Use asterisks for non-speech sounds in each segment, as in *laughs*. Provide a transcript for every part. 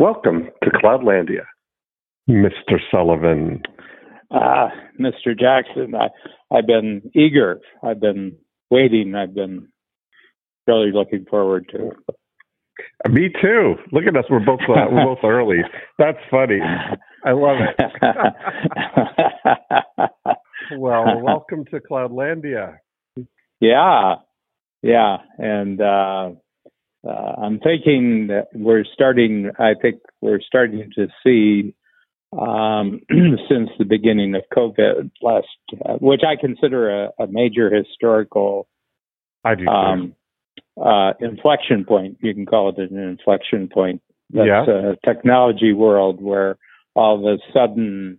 Welcome to Cloudlandia, Mr. Sullivan. Ah, Mr. Jackson, I, I've been eager. I've been waiting. I've been really looking forward to it. Me too. Look at us. We're both uh, we're both early. That's funny. I love it. *laughs* well, welcome to Cloudlandia. *laughs* Yeah, yeah, and uh, uh, I'm thinking that we're starting. I think we're starting to see um, *clears throat* since the beginning of COVID last, uh, which I consider a, a major historical I do. um, uh, inflection point. You can call it an inflection point. That's Yeah. a technology world where all of a sudden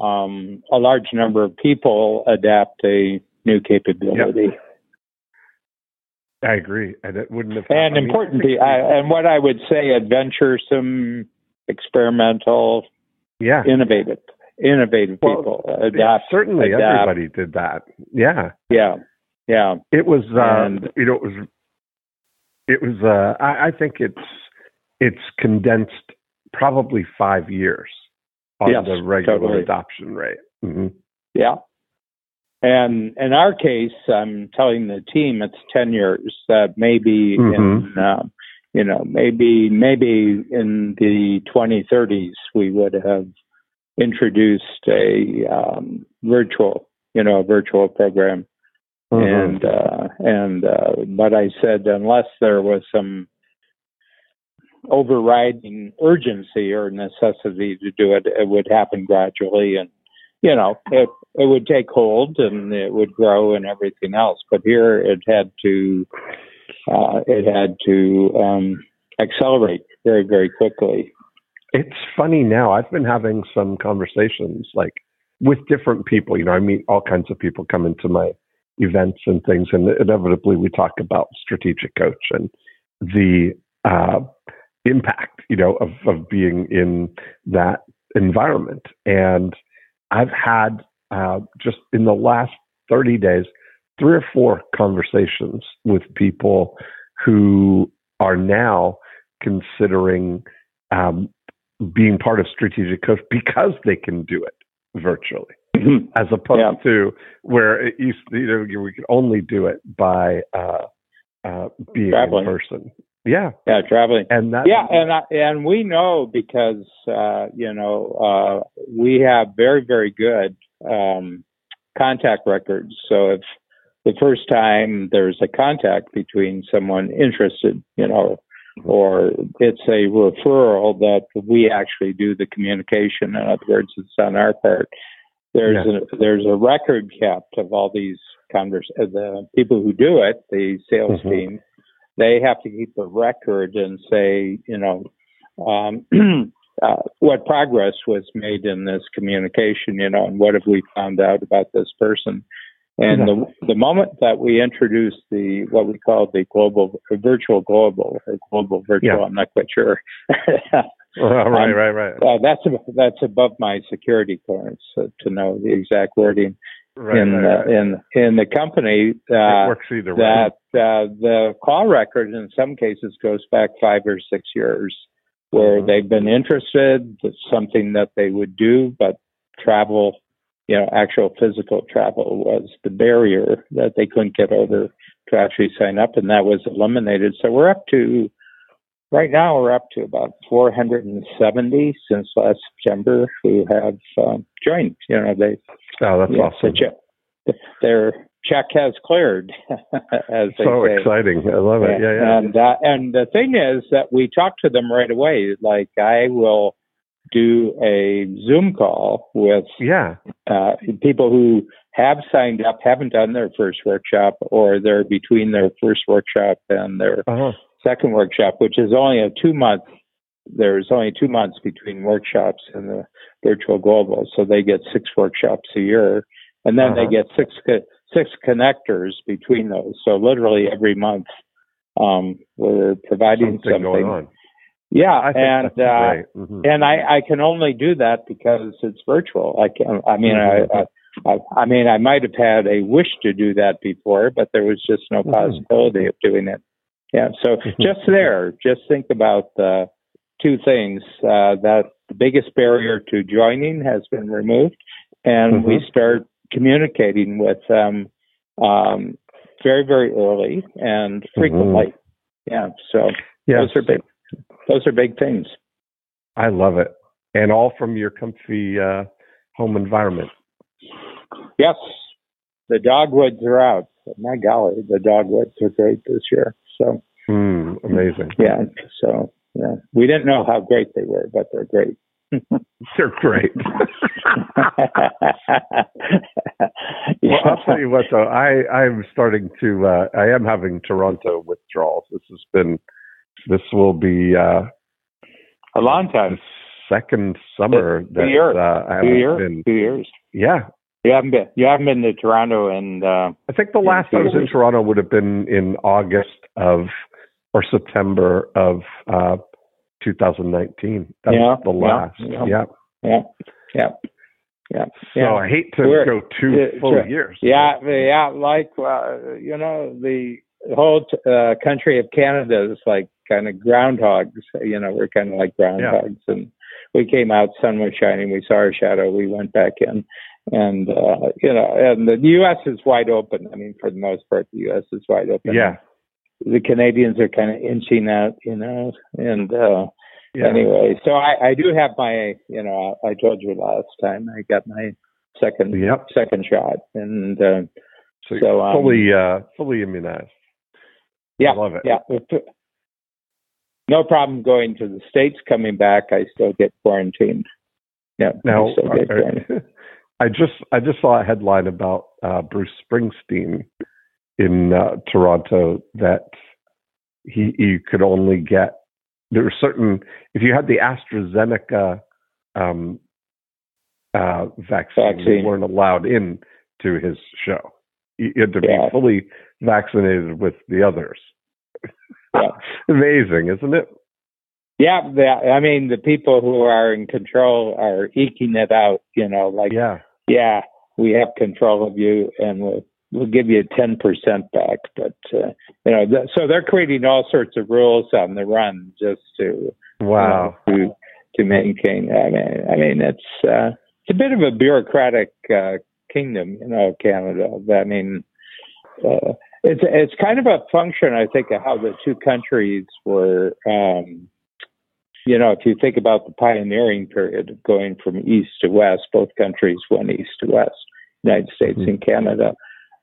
um, a large number of people adapt a new capability. I agree, and it wouldn't have. And I mean, important, I, and what I would say, adventuresome, experimental, Yeah, innovative, innovative Well, people yeah, adapt. certainly adapt. everybody did that. Yeah, Yeah, yeah, it was. Uh, And- you know, it was. It was. Uh, I, I think it's. It's condensed probably five years on Yes, the regular totally. adoption rate. hmm yeah. And in our case, I'm telling the team it's ten years. That maybe in, um, you know, maybe maybe in the 2030s we would have introduced a um, virtual, you know, a virtual program. and uh, and uh, but I said unless there was some overriding urgency or necessity to do it, it would happen gradually, and you know it it would take hold and it would grow and everything else. But here it had to uh, it had to um, accelerate very very quickly. It's funny now. I've been having some conversations like with different people. You know, I meet all kinds of people come into my events and things, and inevitably we talk about strategic coach and the uh, impact, you know, of, of being in that environment. And I've had uh, just in the last 30 days, three or four conversations with people who are now considering um, being part of strategic coach *laughs* because they can do it virtually *clears throat* as opposed Yeah. to where it used to, you know we could only do it by uh, uh, being Traveling. in person. Yeah, yeah, traveling. and that yeah, and I, and we know because uh, you know uh, we have very very good um, contact records. So if the first time there's a contact between someone interested, you know, or it's a referral that we actually do the communication. In other words, it's on our part. There's a there's a record kept of all these convers uh, the people who do it, the sales Mhm. team. They have to keep a record and say, you know, um, *clears throat* uh, what progress was made in this communication, you know, and what have we found out about this person. And the the moment that we introduced the what we call the global virtual global or global virtual, Yeah. I'm not quite sure. *laughs* right, Um, right, right, Uh, that's that's above my security clearance uh, to know the exact wording right, in right, uh, right. in in the company. Uh, works either way. that uh, the call record in some cases goes back five or six years, where Mhm. they've been interested. It's something that they would do, but travel, you know, actual physical travel was the barrier that they couldn't get over to actually sign up, and that was eliminated. So we're up to right now we're up to about 470 since last September who have um, joined. You know, they Oh, that's yeah, awesome. the check, their check has cleared, *laughs* as they So say. exciting. I love it. Yeah, yeah. And uh, and the thing is that we talk to them right away. Like I will do a Zoom call with yeah. uh, people who have signed up, haven't done their first workshop, or they're between their first workshop and their Uh-huh. Second workshop, which is only a two month. There's only two months between workshops in the virtual global, so they get six workshops a year, and then they Uh-huh. get six six connectors between those. So literally every month, um, we're providing Something something. going on. Yeah, I and uh. Mhm. and I, I can only do that because it's virtual. I can. I mean, Mhm. I, I, I mean, I might have had a wish to do that before, but there was just no Mhm. possibility of doing it. Yeah. So Mhm. just there, just think about the two things: uh, that the biggest barrier to joining has been removed, and Mm-hmm. we start communicating with them um, very, very early and frequently. Yeah, so Mm-hmm. Yes, those are big. Those are big things. I love it, and all from your comfy uh, home environment. Yes, the dogwoods are out. My golly, the dogwoods are great this year. So Mm, amazing. yeah, so yeah, we didn't know how great they were, but they're great. *laughs* They're great. *laughs* Well, I'll tell you what, though, I I'm starting to. Uh, I am having Toronto withdrawals. This has been. This will be uh, a long time. second summer that uh, I haven't years. been. Two years. Yeah, You haven't been. You haven't been to Toronto, and uh, I think the Yeah, last I was in. Toronto would have been in August of or September of uh, 2019. That Yeah, was the last. yeah. yeah. yeah, yeah, yeah. So yeah. I hate to We're- go two yeah, full sure. years. Yeah, yeah, like uh, you know, the whole uh, country of Canada is like kind of groundhogs. You know, we're kind of like groundhogs, and we came out, sun was shining, we saw our shadow, we went back in, and uh, you know, and the U.S. is wide open. I mean, for the most part, the U.S. is wide open. Yeah. the Canadians are kind of inching out, you know, and. uh Yeah. Anyway, so I, I do have my, you know, I told you last time I got my second Yep. second shot, and uh, So, So, um, fully uh, fully immunized. yeah, I love it. yeah, no problem going to the states. Coming back, I still get quarantined. Yeah, Now, I still get are- quarantined. *laughs* I just I just saw a headline about uh, Bruce Springsteen in uh, Toronto that he you could only get there were certain if you had the AstraZeneca um, uh, vaccine, you Vaccine. weren't allowed in to his show. You had to Yeah. be fully vaccinated with the others. Yeah. *laughs* Amazing, isn't it? Yeah, the, I mean, the people who are in control are eking it out. You know, like Yeah. Yeah, we have control of you, and we'll we'll give you ten percent back. But uh, you know, th- so they're creating all sorts of rules on the run just to Wow. you know, to to maintain. I mean, I mean, it's uh, it's a bit of a bureaucratic uh, kingdom, you know, Canada. I mean, uh, it's it's kind of a function, I think, of how the two countries were. Um, you know, if you think about the pioneering period of going from east to west, both countries went east to west, United States Mhm. and Canada.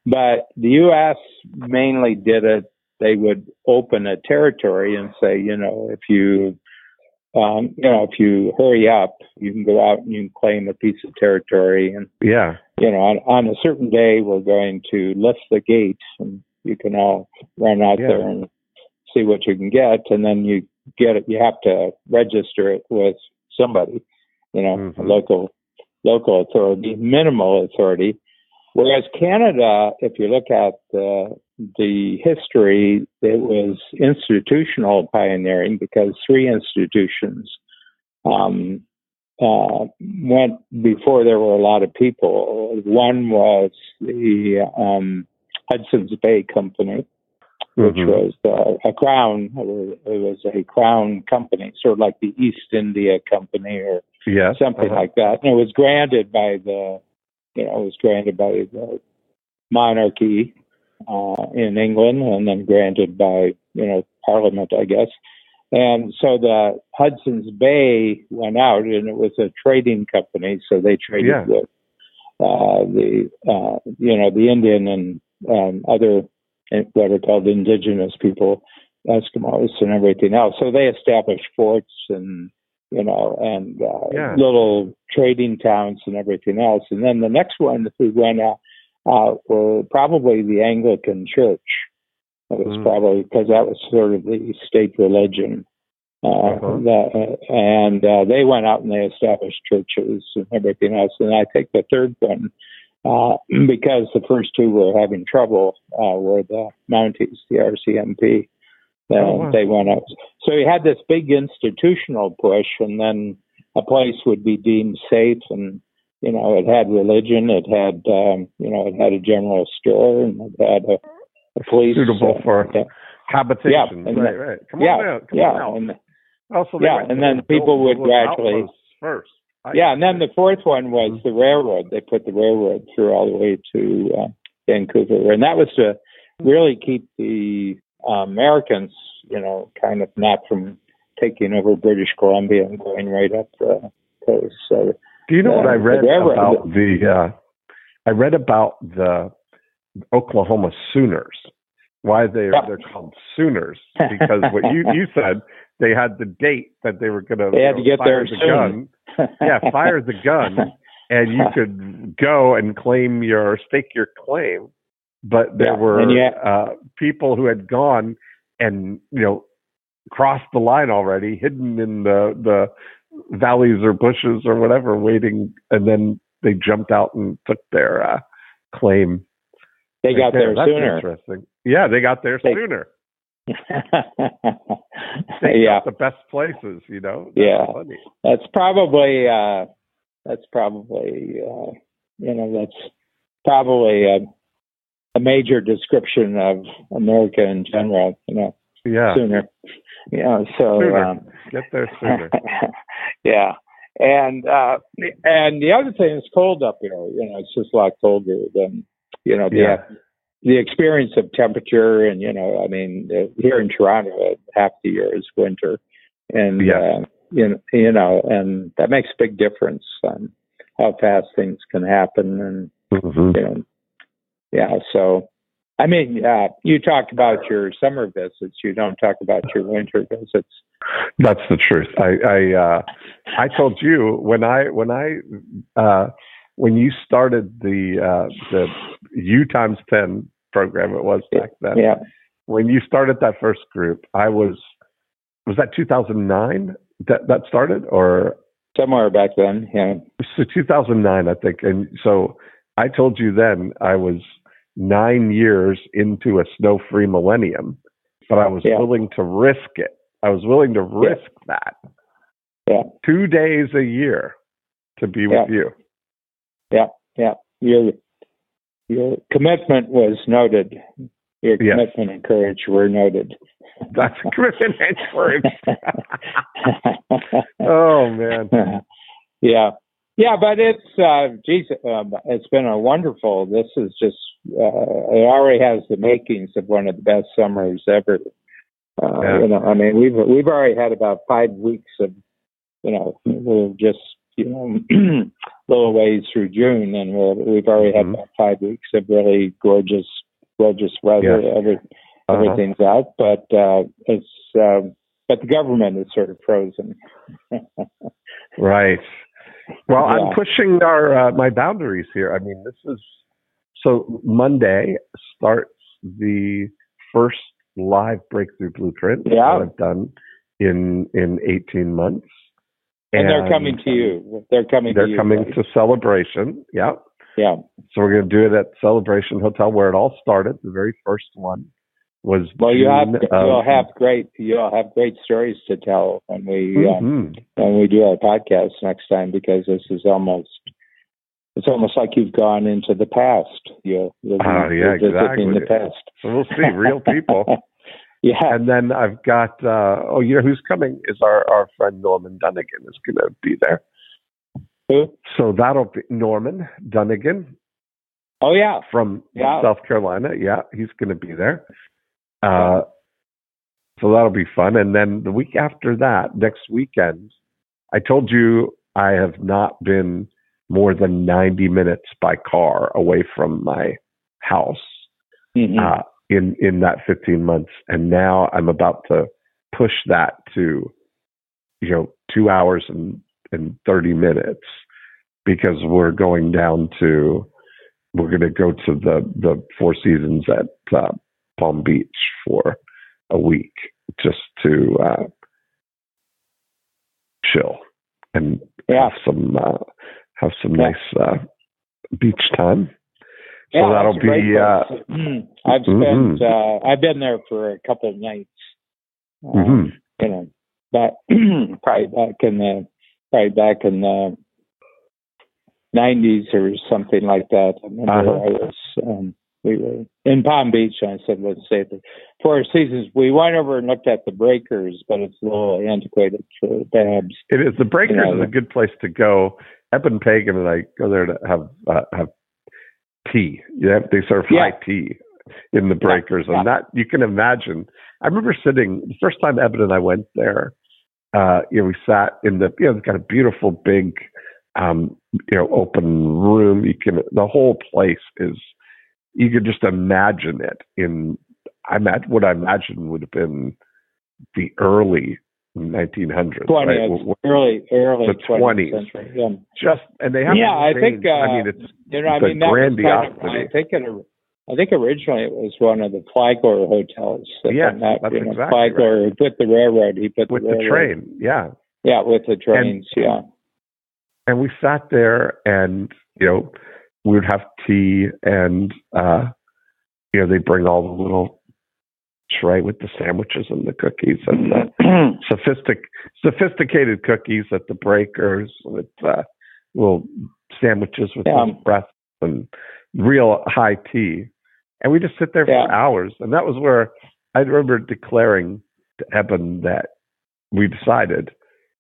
But the U.S. mainly did it. They would open a territory and say, you know, if you, um, you know, if you hurry up, you can go out and you can claim a piece of territory. And Yeah. you know, on, on a certain day, we're going to lift the gates, and you can all run out Yeah. there and see what you can get. And then you get it. You have to register it with somebody, you know, a Mhm. local local authority, minimal authority. Whereas Canada, if you look at the the history, it was institutional pioneering because three institutions um, uh, went before there were a lot of people. One was the um, Hudson's Bay Company, which Mhm. was uh, a crown. It was, a crown company, sort of like the East India Company or Yes. something Uh-huh. like that. And it was granted by the, you know, it was granted by the monarchy uh, in England, and then granted by you know Parliament, I guess. And so the Hudson's Bay went out, and it was a trading company, so they traded Yeah. with uh, the uh, you know the Indian and um, other what are called indigenous people, Eskimos, and everything else. So they established forts and you know and uh, Yeah. little trading towns and everything else. And then the next one that we went out uh, were probably the Anglican Church. That was Mm. probably because that was sort of the state religion. Uh, Uh-huh. that, and uh, they went out and they established churches and everything else. And I think the third one, uh, because the first two were having trouble, uh, were the Mounties, the RCMP. Uh, Oh, wow. They went out. So you had this big institutional push, and then a place would be deemed safe and you know, it had religion, it had, um, you know, it had a general store, and it had a, a police Suitable uh, for yeah, habitation. and right, the- right. Come yeah, on out. Come yeah, on out. and Also, yeah, and then people would gradually first. Yeah, and then the fourth one was mm-hmm. the railroad. They put the railroad through all the way to uh, Vancouver, and that was to really keep the uh, Americans, you know, kind of not from taking over British Columbia and going right up the coast. So, do you know uh, what I read the about the? Uh, I read about the Oklahoma Sooners. Why they yep. they're called Sooners because what you you said they had the date that they were going to they had to get fire there the soon. gun. yeah, fire the gun, *laughs* and you could go and claim your stake your claim. But there yeah. were uh, people who had gone and you know crossed the line already, hidden in the the valleys or bushes or whatever, waiting, and then they jumped out and took their uh, claim. They got there, That's sooner. Interesting. Yeah, they got there They- sooner. Yeah, the best places, you know. That's Yeah. funny. that's probably uh, that's probably uh, you know that's probably a, a major description of America in general. You know, Yeah, sooner. You know, so Sooner. um, get there sooner. *laughs* yeah. And uh and the other thing is cold up here. You know, it's just a lot colder than you know the Yeah. The experience of temperature and you know, I mean, uh, here in Toronto, uh, half the year is winter, and Yeah. uh, you know, you know, and that makes a big difference on how fast things can happen, and Mhm. you know, yeah. So, I mean, uh, you talk about your summer visits. You don't talk about your winter visits. That's the truth. I I uh, I told you when I when I uh, when you started the uh, the U times ten program it was back then. Yeah. When you started that first group, I was was that 2009 that that started or Somewhere back then, yeah. so 2009 I think and so I told you then I was 9 years into a snow-free millennium but I was Yeah. willing to risk it. I was willing to risk that. Yeah. 2 days a year to be with you. Yeah, your your commitment was noted. Your Yes. commitment and courage were noted. That's a commitment and courage. *laughs* oh man. yeah, yeah, but it's uh, geez, um, it's been a wonderful. This is just uh, it already has the makings of one of the best summers ever. Uh, Yeah. You know, I mean, we've we've already had about five weeks of, you know, we're just you know, *clears throat* little ways through June, and we're, we've already had Mhm. about five weeks of really gorgeous, gorgeous weather. Yes. Every, Uh-huh. everything's out, but uh, it's um, but the government is sort of frozen. *laughs* Right. Well, Yeah. I'm pushing our uh, my boundaries here. I mean, this is so Monday starts the first live breakthrough blueprint Yeah. that I've done in in 18 months. And they're coming to you. They're coming. They're to you, coming right? to Celebration. Yeah. Yeah. So we're going to do it at Celebration Hotel where it all started. The very first one was Well, you have you'll have great you'll have great stories to tell when we uh, Mhm. when we do our podcast next time because this is almost it's almost like you've gone into the past. You'll be Oh, yeah, visiting exactly. the past. So we'll see real people. *laughs* yeah. And then I've got uh oh you know who's coming is our our friend Norman Dunnigan is going to be there. Who? So that'll be Norman Dunnigan Oh yeah. from Yeah. South Carolina. Yeah, he's going to be there. Uh, so that'll be fun. And then the week after that, next weekend, I told you I have not been more than 90 minutes by car away from my house Mhm. uh, in in that 15 months, and now I'm about to push that to you know two hours and and 30 minutes because we're going down to we're going to go to the the Four Seasons at uh, Palm Beach for a week just to uh, chill and Yeah. have some uh, have some Yeah. nice uh, beach time. So Yeah, that'll a great be uh. *clears throat* I've Mhm. spent uh, I've been there for a couple of nights. Uh, mhm. You know, back *clears throat* probably back in the probably back in the nineties or something like that. I remember Uh-huh. I was um, we were in Palm Beach, and I said, let's stay at the Four Seasons. We went over and looked at the Breakers, but it's a little antiquated for Babs. It is. The Breakers you know, is a good place to go. Eben Pagan and I go there to have uh, have tea. You have, they serve yeah. high tea in the Breakers, yeah. and that you can imagine. I remember sitting the first time Eben and I went there. Uh, you know, we sat in the you know, got a beautiful big um, you know, open room. You can the whole place is you could just imagine it in I imagine what I imagine would have been the early 1900s, 20th, right? early, early the 20s. Century, yeah. Just and they have yeah. I think uh, I mean it's you know I mean grandiosity. Kind of, I think it. I think originally it was one of the Flagler hotels. Yeah, that, that's you know, exactly Flagler right. with the railroad. He put with the, the train. Yeah. Yeah, with the trains. And, yeah and we sat there and you know we would have tea and uh you know they bring all the little tray with the sandwiches and the cookies and the *clears throat* sophistic sophisticated cookies at the breakers with uh little sandwiches with yeah. breath and real high tea and we just sit there yeah. for hours and that was where i remember declaring to eben that we decided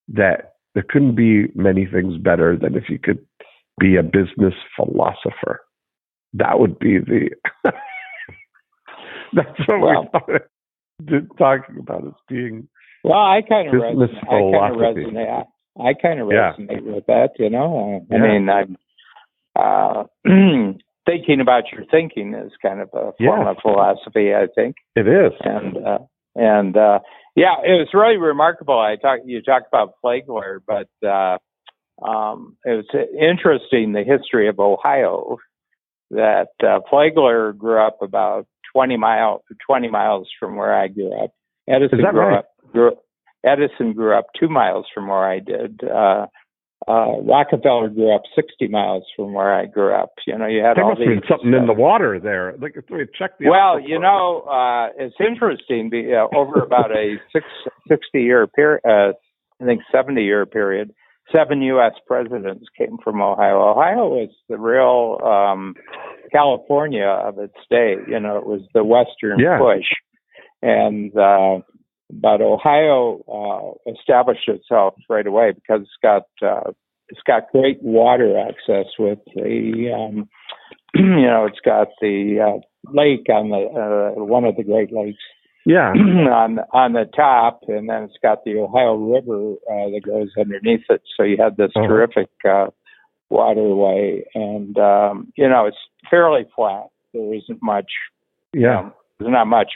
that there couldn't be many things better than if you could be a business philosopher. That would be the. *laughs* *laughs* that's what well, we started talking about as being. Well, I kind of resonate. I kind of resonate. I, I kind of resonate yeah. with that. You know, I, yeah. I mean, I'm uh, *clears throat* thinking about your thinking is kind of a form yeah. of philosophy. I think it is, and uh, and uh, yeah, it was really remarkable. I talked you talked about Flagler, but uh, um, it was interesting the history of Ohio. That uh, Flagler grew up about twenty mile twenty miles from where I grew up. Edison grew right? up grew, Edison grew up two miles from where I did. Uh, uh, Rockefeller grew up 60 miles from where I grew up. You know, you had there all must these. Have been something in the water there. Like, check the. Well, you know, uh, it's interesting. Be, uh, over about a six, 60 year period, uh, I think 70 year period, seven U.S. presidents came from Ohio. Ohio was the real um, California of its day. You know, it was the Western yeah. push, and uh, but Ohio uh, established itself right away because it's got uh, it's got great water access with the um, *clears throat* you know it's got the uh, lake on the uh, one of the Great Lakes. Yeah, *clears throat* on on the top, and then it's got the Ohio River uh, that goes underneath it. So you have this uh-huh. terrific uh, waterway, and um, you know it's fairly flat. There isn't much. Yeah, um, there's not much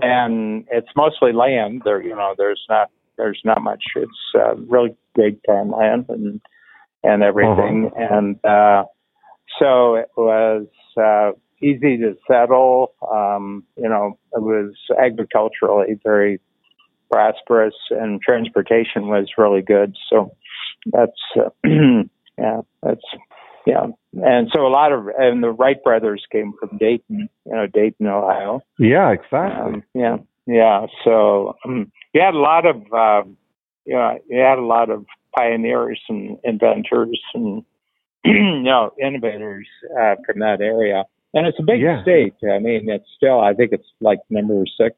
and it's mostly land. There, you know, there's not there's not much. It's uh, really great farmland and and everything, uh-huh. and uh, so it was uh, easy to settle. Um, you know, it was agriculturally very prosperous, and transportation was really good. So that's uh, *clears throat* yeah, that's yeah. And so a lot of and the Wright brothers came from Dayton, you know, Dayton, Ohio. Yeah, exactly. Um, yeah, yeah. So um, you had a lot of uh, you know, you had a lot of pioneers and inventors and *clears throat* you know innovators uh, from that area. And it's a big yeah. state. I mean, it's still I think it's like number six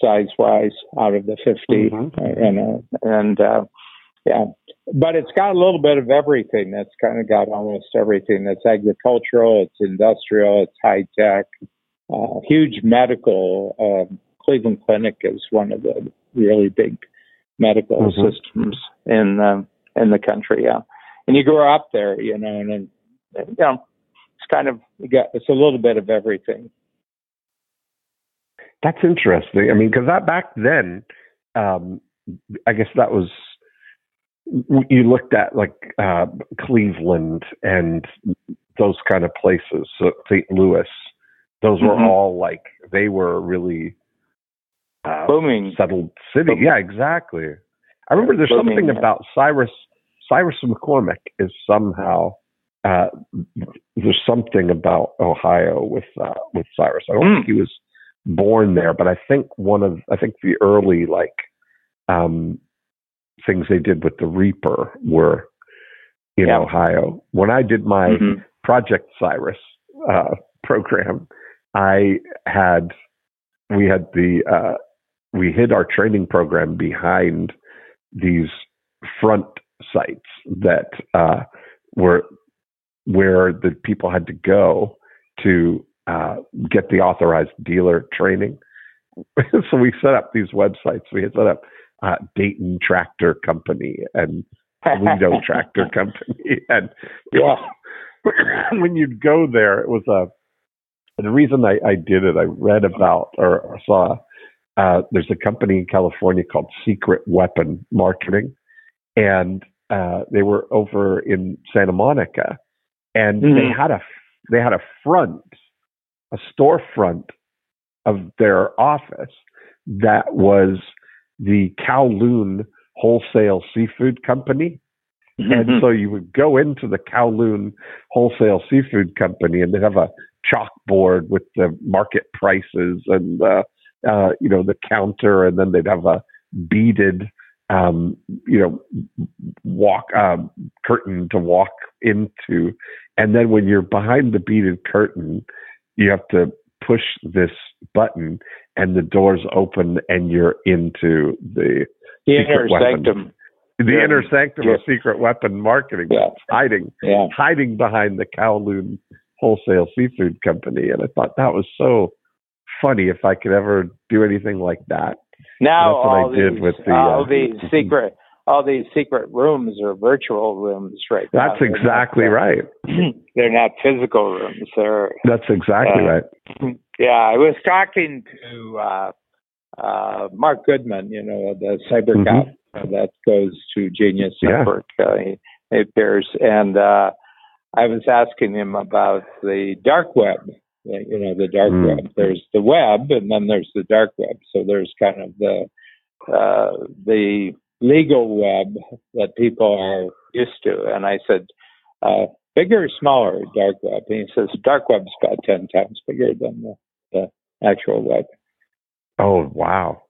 size wise out of the 50 mm-hmm. uh, and uh, yeah, but it's got a little bit of everything. That's kind of got almost everything. It's agricultural, it's industrial, it's high tech, uh, huge medical. Uh, Cleveland Clinic is one of the really big medical mm-hmm. systems in the in the country. Yeah, and you grow up there, you know, and, and you know, it's kind of got it's a little bit of everything. That's interesting. I mean, because that back then, um, I guess that was you looked at like uh, Cleveland and those kind of places, so St. Louis. Those were mm-hmm. all like they were really uh, booming settled city. Booming. Yeah, exactly. I remember there's booming, something yeah. about Cyrus Cyrus McCormick is somehow uh, there's something about Ohio with uh, with Cyrus. I don't mm. think he was born there, but I think one of I think the early like um, things they did with the Reaper were in yeah. Ohio. When I did my mm-hmm. Project Cyrus uh, program I had we had the uh, we hid our training program behind these front sites that uh, were where the people had to go to uh, get the authorized dealer training. *laughs* so we set up these websites. We had set up uh, Dayton Tractor Company and Toledo *laughs* Tractor Company, and yeah. *clears throat* when you'd go there, it was a. The reason I, I did it, I read about or saw. Uh, there's a company in California called Secret Weapon Marketing, and uh, they were over in Santa Monica, and mm-hmm. they had a they had a front, a storefront of their office that was the Kowloon Wholesale Seafood Company. Mm-hmm. And so you would go into the Kowloon Wholesale Seafood Company and they'd have a chalkboard with the market prices and uh, uh, you know the counter, and then they'd have a beaded um, you know walk um, curtain to walk into, and then when you're behind the beaded curtain, you have to push this button and the doors open and you're into the, the inner sanctum. The yeah. inner sanctum yeah. of secret weapon marketing. Yeah. Hiding yeah. hiding behind the Kowloon wholesale seafood company. And I thought that was so funny if I could ever do anything like that. Now all these, the, all uh, these *laughs* secret all these secret rooms are virtual rooms right now. That's exactly not, right. *clears throat* They're not physical rooms. They're That's exactly uh, right. *clears throat* Yeah, I was talking to uh, uh, Marc Goodman, you know, the cyber mm-hmm. cop uh, that goes to Genius yeah. Network. Uh, he, he appears, and uh, I was asking him about the dark web. You know, the dark mm. web. There's the web, and then there's the dark web. So there's kind of the uh, the legal web that people are used to. And I said, uh, bigger or smaller dark web? And he says, dark web's about 10 times bigger than the, the actual web. Oh, wow.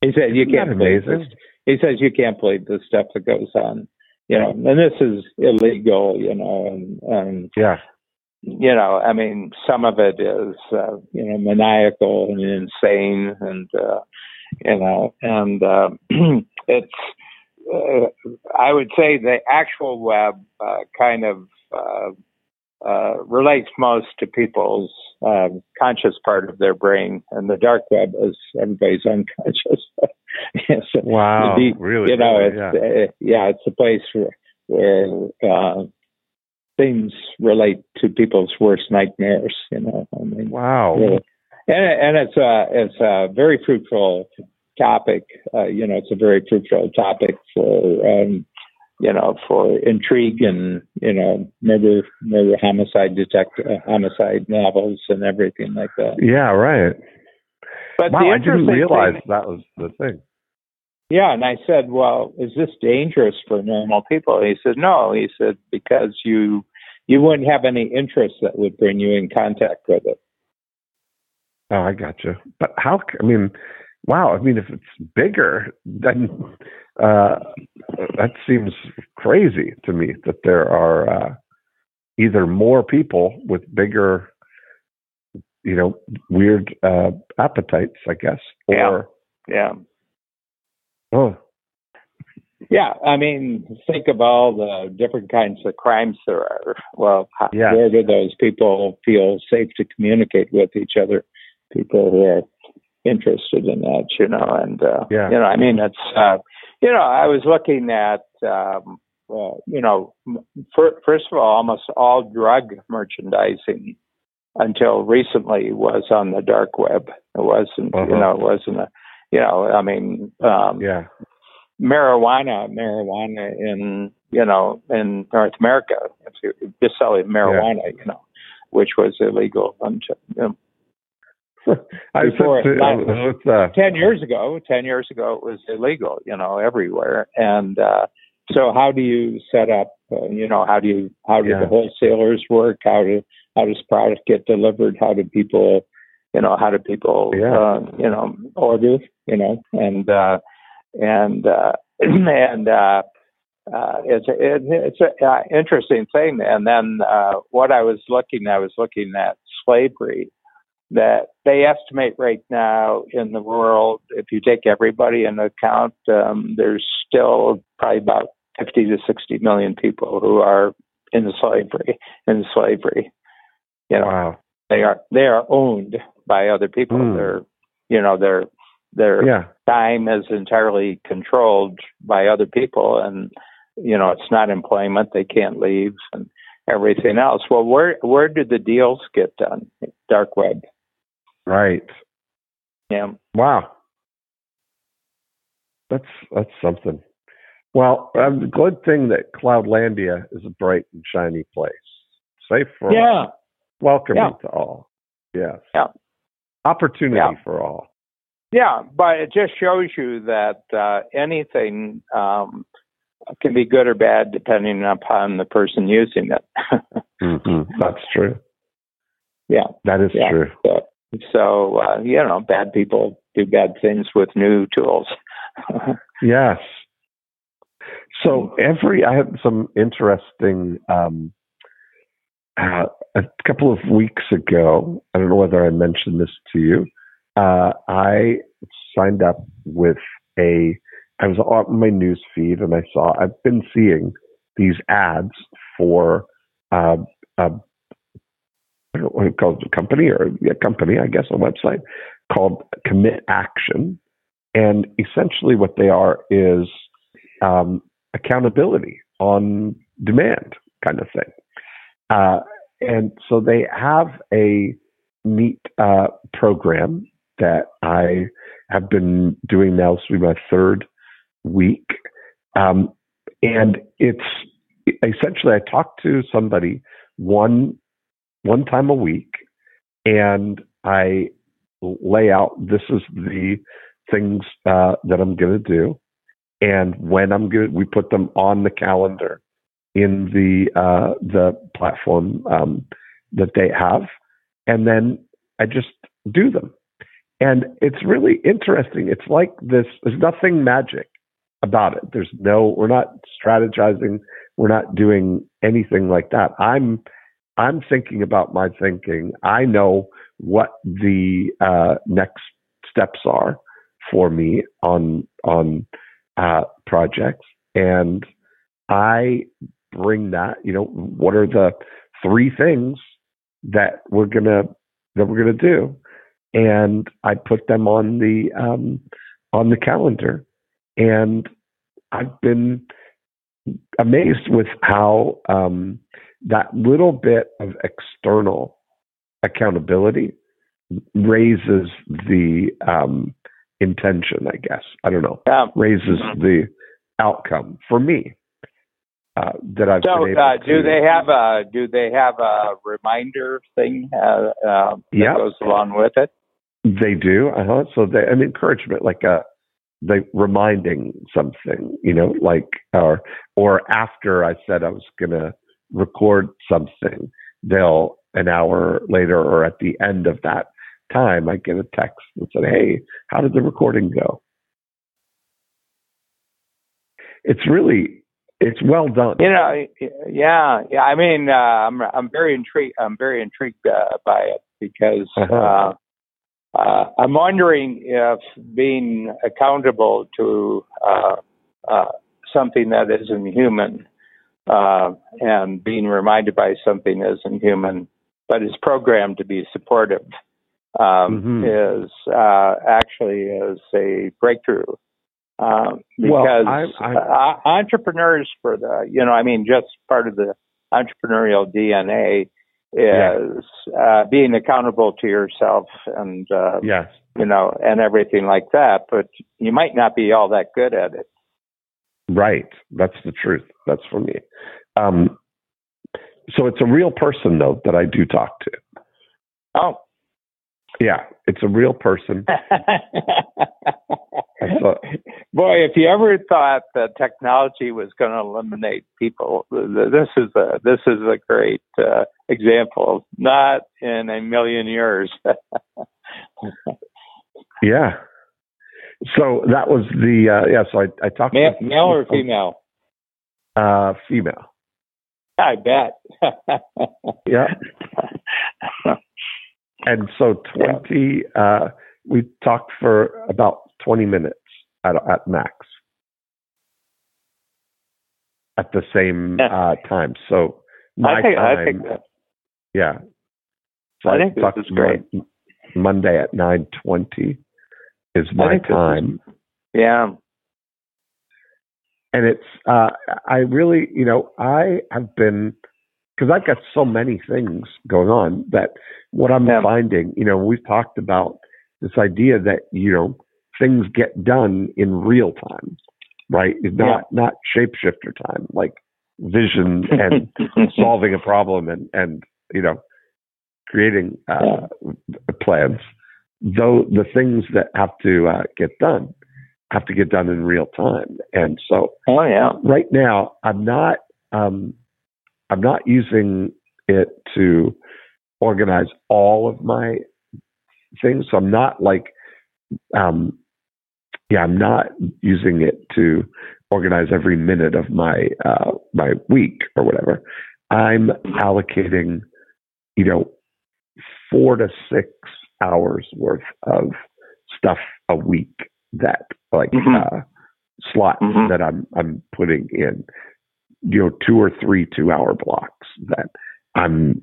He said, you can't believe this He says, you can't believe the stuff that goes on, you know, and this is illegal, you know, and, and yeah. You know, I mean, some of it is, uh, you know, maniacal and insane, and uh, you know, and uh, *clears throat* it's uh, I would say the actual web uh, kind of uh, uh, relates most to people's um, conscious part of their brain, and the dark web is everybody's unconscious. *laughs* so wow, really? You know, really, it's, yeah. Uh, yeah. it's a place where, where things relate to people's worst nightmares. You know, I mean, wow. Really, and, and it's a it's a very fruitful topic. Uh, you know, it's a very fruitful topic for um, you know for intrigue and you know murder murder homicide detect uh, homicide novels and everything like that. Yeah, right. But wow, I didn't realize thing, that was the thing. Yeah, and I said, "Well, is this dangerous for normal people?" And he said, "No." He said, "Because you you wouldn't have any interest that would bring you in contact with it." Oh, I got you. But how? I mean, wow. I mean, if it's bigger, then uh, that seems crazy to me that there are uh, either more people with bigger, you know, weird uh, appetites, I guess, or yeah. yeah. Oh, yeah, I mean, think of all the different kinds of crimes there are. Well, yeah. where do those people feel safe to communicate with each other? people who are interested in that, you know, and uh, yeah. you know, I mean, it's uh, you know, I was looking at um, uh, you know, for, first of all, almost all drug merchandising until recently was on the dark web. It wasn't, uh-huh. you know, it wasn't a, you know, I mean, um, yeah, marijuana, marijuana in, you know, in North America, just selling marijuana, yeah. you know, which was illegal until you know, *laughs* before to, uh, ten years ago. Ten years ago, it was illegal, you know, everywhere. And uh, so, how do you set up? Uh, you know, how do you how do yeah. the wholesalers work? How do how does product get delivered? How do people, you know, how do people, yeah. uh, you know, order? You know, and uh, and uh, *clears throat* and uh, uh, it's it, it's an uh, interesting thing. And then uh, what I was looking, I was looking at slavery. That they estimate right now in the world, if you take everybody into account, um, there's still probably about 50 to 60 million people who are in slavery. In slavery, you know, Wow. they are they are owned by other people. Hmm. They're you know their their Yeah. time is entirely controlled by other people, and you know it's not employment. They can't leave and everything else. Well, where where did the deals get done? Dark web. Right. Yeah. Wow. That's that's something. Well, um, the good thing that Cloudlandia is a bright and shiny place. Safe for all. Yeah. Welcoming Yeah. to all. Yes. Yeah. Opportunity Yeah. for all. Yeah, but it just shows you that uh, anything um, can be good or bad depending upon the person using it. *laughs* hmm That's true. yeah. That is Yeah. true. So, so uh, you know, bad people do bad things with new tools. *laughs* Yes. So every I had some interesting um, uh, a couple of weeks ago. I don't know whether I mentioned this to you. Uh, I signed up with a. I was on my news feed and I saw. I've been seeing these ads for. Uh, uh, I don't know what it calls a company or a company, I guess, a website called Commit Action, and essentially what they are is um, accountability on demand kind of thing. Uh, and so they have a neat uh, program that I have been doing now. This will be my third week. Um, and it's essentially I talk to somebody one one time a week and I lay out this is the things uh, that I'm going to do and when I'm good, we put them on the calendar in the uh, the platform um, that they have, and then I just do them. And it's really interesting. It's like this. There's nothing magic about it. There's no. We're not strategizing. We're not doing anything like that. I'm I'm thinking about my thinking. I know what the uh, next steps are for me on on uh, projects, and I bring that. You know, what are the three things that we're gonna that we're gonna do, and I put them on the um, on the calendar, and I've been amazed with how um, that little bit of external accountability raises the um, intention, I guess. I don't know. Yeah. Raises Mhm. the outcome for me uh, that I've So, been able uh, to. do they have a do they have a reminder thing uh, uh, that goes along with it? They do. Uh-huh. So they, an encouragement, like a, they reminding something, you know, like, or, or after I said I was going to record something, they'll an hour later or at the end of that time, I get a text that said, Hey, how did the recording go? It's really, it's well done. You know, yeah, yeah. I mean, uh, I'm I'm very intrigued. I'm very intrigued uh, by it because *laughs* uh, Uh-huh. uh, I'm wondering if being accountable to uh, uh, something that isn't human uh, and being reminded by something that isn't human, but is programmed to be supportive, um, is uh, actually is a breakthrough. Well, because I- I- uh, entrepreneurs for the you know I mean just part of the entrepreneurial DNA is uh, being accountable to yourself and uh, yes. you know and everything like that. But you might not be all that good at it. Right. That's the truth. That's for me. Um, so it's a real person though that I do talk to. Oh. Yeah, it's a real person. *laughs* thought- Boy, if you ever thought that technology was going to eliminate people, this is a this is a great uh, example. Not in a million years. *laughs* Yeah. So that was the uh, yeah. So I, I talked male, with- male or female? Uh, female. I bet. *laughs* yeah. And so 20, uh, we talked for about 20 minutes at, at max at the same Yeah. uh, time. So my I think time, I think that yeah. So I think this is great. Mon- Monday at 9:20 is my this is- time. yeah. and it's uh i really you know i have been because i've got so many things going on that what i'm Yeah. finding you know we've talked about this idea that you know things get done in real time right? It's not not shapeshifter time like vision and *laughs* solving a problem and and you know creating uh plans. Though the things that have to uh, get done have to get done in real time. And so oh yeah. right now i'm not um i'm not using it to organize all of my things so i'm not like um yeah i'm not using it to organize every minute of my uh my week or whatever i'm allocating you know four to six hours worth of stuff a week that like Mhm. uh slots Mhm. that I'm I'm putting in, you know, two or three two hour blocks that I'm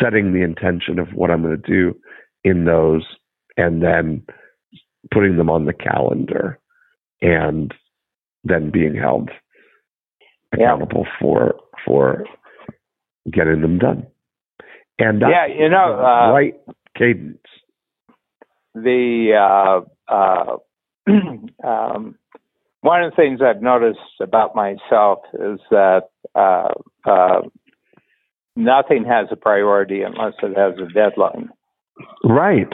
setting the intention of what I'm going to do in those and then putting them on the calendar and then being held Yeah. accountable for for getting them done. And Yeah, you know, uh, right cadence. the uh, uh, *clears throat* um, one of the things I've noticed about myself is that uh, uh, nothing has a priority unless it has a deadline. Right.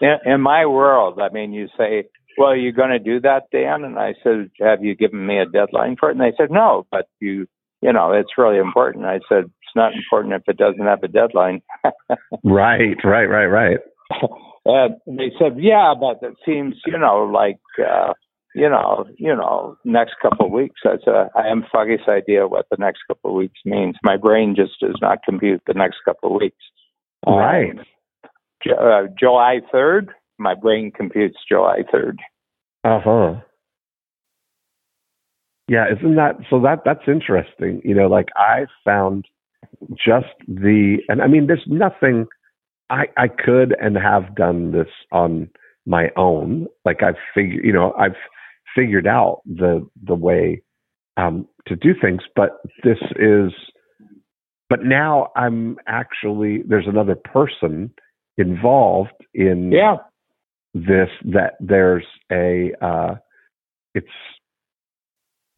In, in my world, I mean, you say, "Well, you're going to do that, Dan?" And I said, "Have you given me a deadline for it?" And they said, "No, but you, you know, it's really important." I said, "It's not important if it doesn't have a deadline." *laughs* Right, right, right, right. And they said, "Yeah, but it seems, you know, like, uh, you know, you know, next couple of weeks." I said, "I have foggiest idea what the next couple of weeks means. My brain just does not compute the next couple of weeks." Um, Right. Uh, July third, my brain computes July third. Uh huh. Yeah, isn't that so? That that's interesting. You know, like I found just the, and I mean, there's nothing. I I could and have done this on my own. Like I've figured, you know, I've figured out the the way um, to do things. But this is, but now I'm actually there's another person involved in Yeah, this that there's a uh it's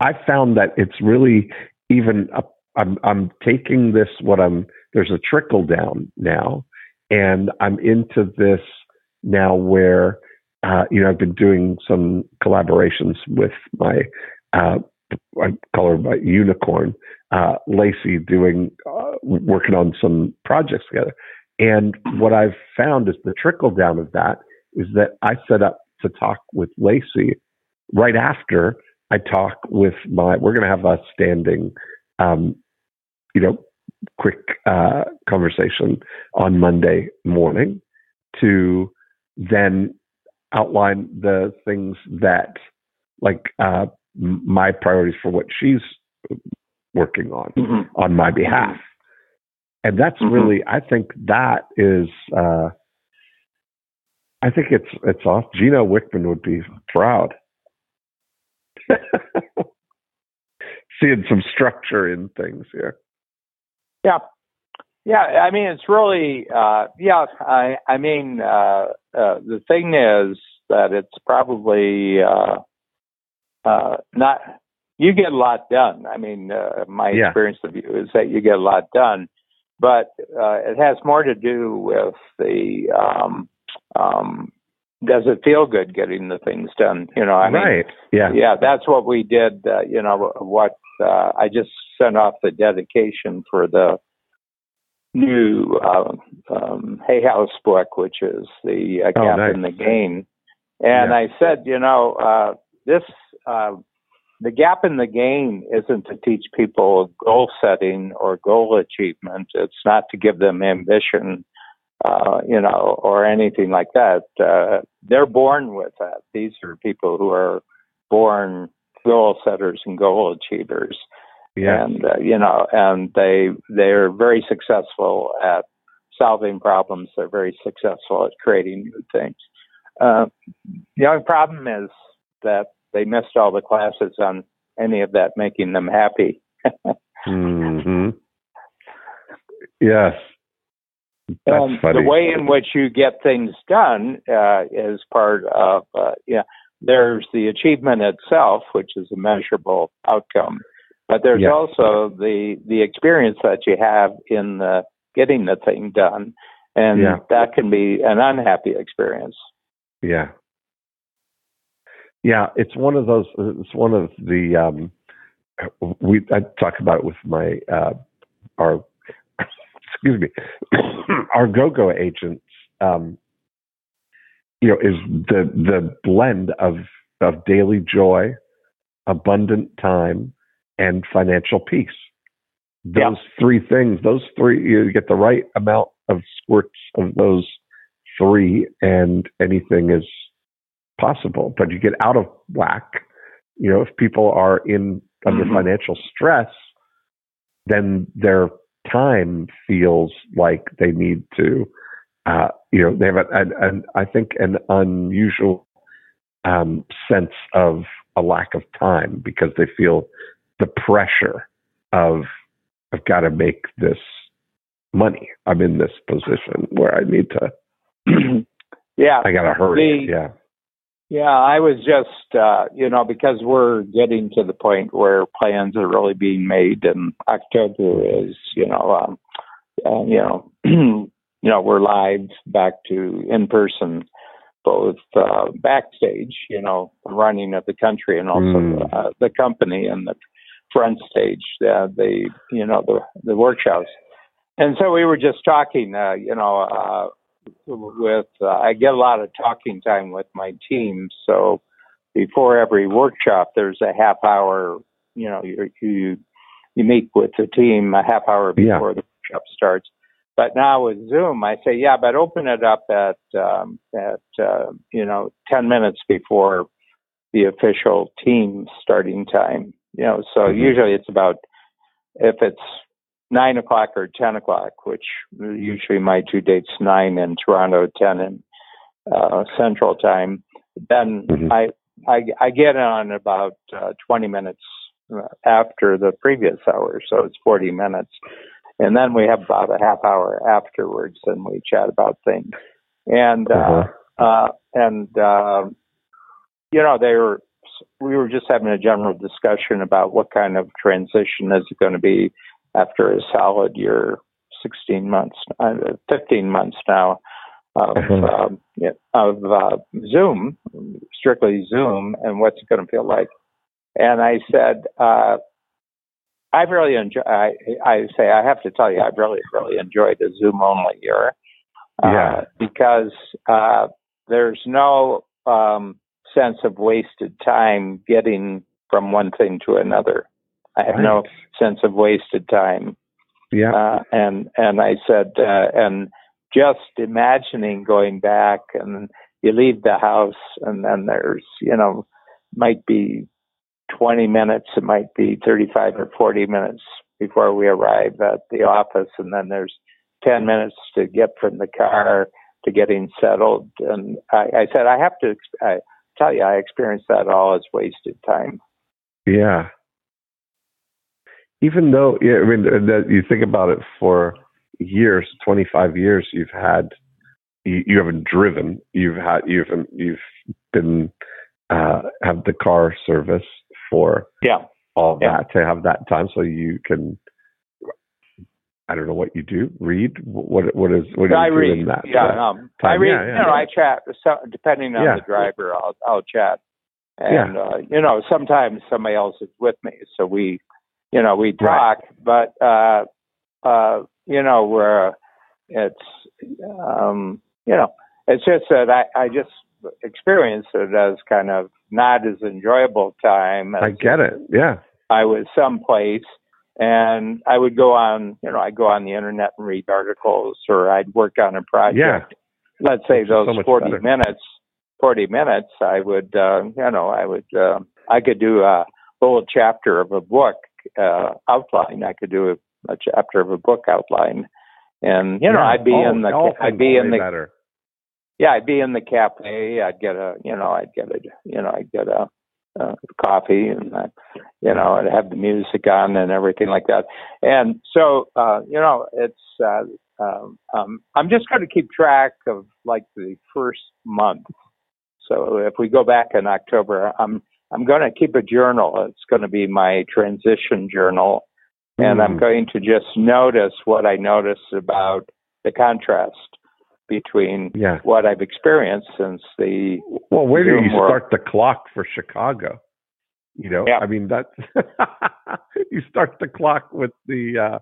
i found that it's really even a, i'm i'm taking this what i'm there's a trickle down now and i'm into this now where uh you know i've been doing some collaborations with my uh I call her my unicorn, uh, Lacey, doing uh, working on some projects together. And what I've found is the trickle down of that is that I set up to talk with Lacey right after I talk with my. We're going to have a standing, um, you know, quick uh, conversation on Monday morning to then outline the things that like uh, my priorities for what she's working on Mhm. on my behalf. And that's Mhm. really I think that is uh I think it's it's off. Gino Wickman would be proud. *laughs* Seeing some structure in things here. yeah, yeah. I mean, it's really, uh, yeah. I, I mean, uh, uh, the thing is that it's probably uh, uh, not. You get a lot done. I mean, uh, my Yeah. experience of you is that you get a lot done, but uh, it has more to do with the. Um, um, does it feel good getting the things done? You know, I mean, right. Yeah. yeah, that's what we did. Uh, you know, what uh, I just sent off the dedication for the new uh, um, Hay House book, which is the uh, Oh, Gap nice. in the Gain, And Yeah. I said, you know, uh, this uh, the gap in the gain isn't to teach people goal setting or goal achievement. It's not to give them ambition, uh, you know, or anything like that. Uh, they're born with that. These are people who are born goal setters and goal achievers. Yeah. And uh, you know, and they they're very successful at solving problems. They're very successful at creating new things. Uh, the only problem is that they missed all the classes on any of that making them happy. hmm *laughs* Yes. That's um, funny. The way in which you get things done uh, is part of, uh, yeah, there's the achievement itself, which is a measurable outcome, but there's Yeah. also the the experience that you have in the getting the thing done, and Yeah. that can be an unhappy experience. Yeah. Yeah, it's one of those. It's one of the. Um, we I talk about it with my uh, our *coughs* excuse me *coughs* our go-go agents. Um, you know, is the the blend of of daily joy, abundant time, and financial peace. Those Yeah. three things. Those three. You get the right amount of squirts of those three, and anything is possible. But you get out of whack. You know, if people are in under Mhm. financial stress, then their time feels like they need to. Uh, you know, they have an, an, I think an unusual um, sense of a lack of time because they feel the pressure of I've got to make this money. I'm in this position where I need to. *clears throat* yeah, I got to hurry. The- yeah. Yeah, I was just, uh, you know, because we're getting to the point where plans are really being made, and October is, you know, um, uh, you know, *clears throat* you know, we're live back to in person, both uh, backstage, you know, running of the country, and also Mm. uh, the company and the front stage, uh, the, you know, the the workshops. And so we were just talking, uh, you know, uh, with uh, I get a lot of talking time with my team. So before every workshop, there's a half hour. You know, you you, you meet with the team a half hour Yeah. before the workshop starts. But now with Zoom, I say, yeah, but open it up at um, at uh, you know ten minutes before the official team starting time. You know, so Mhm. usually it's about if it's nine o'clock or ten o'clock, which usually my two dates nine in Toronto, ten in uh, Central Time. Then Mhm. I, I I get on about uh, twenty minutes uh, after the previous hour, so it's forty minutes, and then we have about a half hour afterwards, and we chat about things. And uh, Uh-huh. uh, and uh, you know they were we were just having a general discussion about what kind of transition is it going to be after a solid year 16 months uh, 15 months now of Uh-huh. um, yeah, of uh, zoom strictly zoom and what's it going to feel like and i said uh, i've really enjoyed I, I say i have to tell you i've really really enjoyed the zoom only year uh, Yeah. because uh, there's no um, sense of wasted time getting from one thing to another. I have no sense of wasted time. Yeah. Uh, and and I said, uh, and just imagining going back, and you leave the house, and then there's you know might be 20 minutes, it might be 35 or 40 minutes before we arrive at the office, and then there's 10 minutes to get from the car to getting settled. And I, I said, I have to I tell you, I experienced that all as wasted time. Yeah. Even though, yeah, I mean, that you think about it for years, 25 years, you've had, you, you haven't driven, you've had, you've, you've been, uh, have the car service for Yeah. all Yeah. that to have that time so you can, I don't know what you do, read? What, what is, what do you I do read. in that? yeah, uh, um, I read. Yeah, yeah, you know, yeah. I chat. So depending on the driver, I'll I'll chat. And uh, you know, sometimes somebody else is with me, so we, you know, we Right. talk. But uh, uh, you know, we're it's um, you know, it's just that I I just experienced it as kind of not as enjoyable time. As I get it. Yeah. I was someplace and I would go on, you know, I'd go on the internet and read articles or I'd work on a project. Yeah. Let's say Which those so 40 better. minutes, 40 minutes, I would, uh, you know, I would, uh, I could do a whole chapter of a book, uh, outline. I could do a, a chapter of a book outline. And, you know, Yeah. I'd be All- in the, all I'd be in the, better. yeah, I'd be in the cafe. I'd get a, you know, I'd get a, you know, I'd get a, uh, coffee and, uh, you know, I'd have the music on and everything like that. And so, uh, you know, it's, uh, um, um, I'm just going to keep track of like the first month. So if we go back in October, I'm, I'm going to keep a journal. It's going to be my transition journal. And I'm Mm. going to just notice what I notice about the contrast between Yeah. what I've experienced since the Well, where do you world. start the clock for Chicago? You know, Yeah. I mean that *laughs* you start the clock with the uh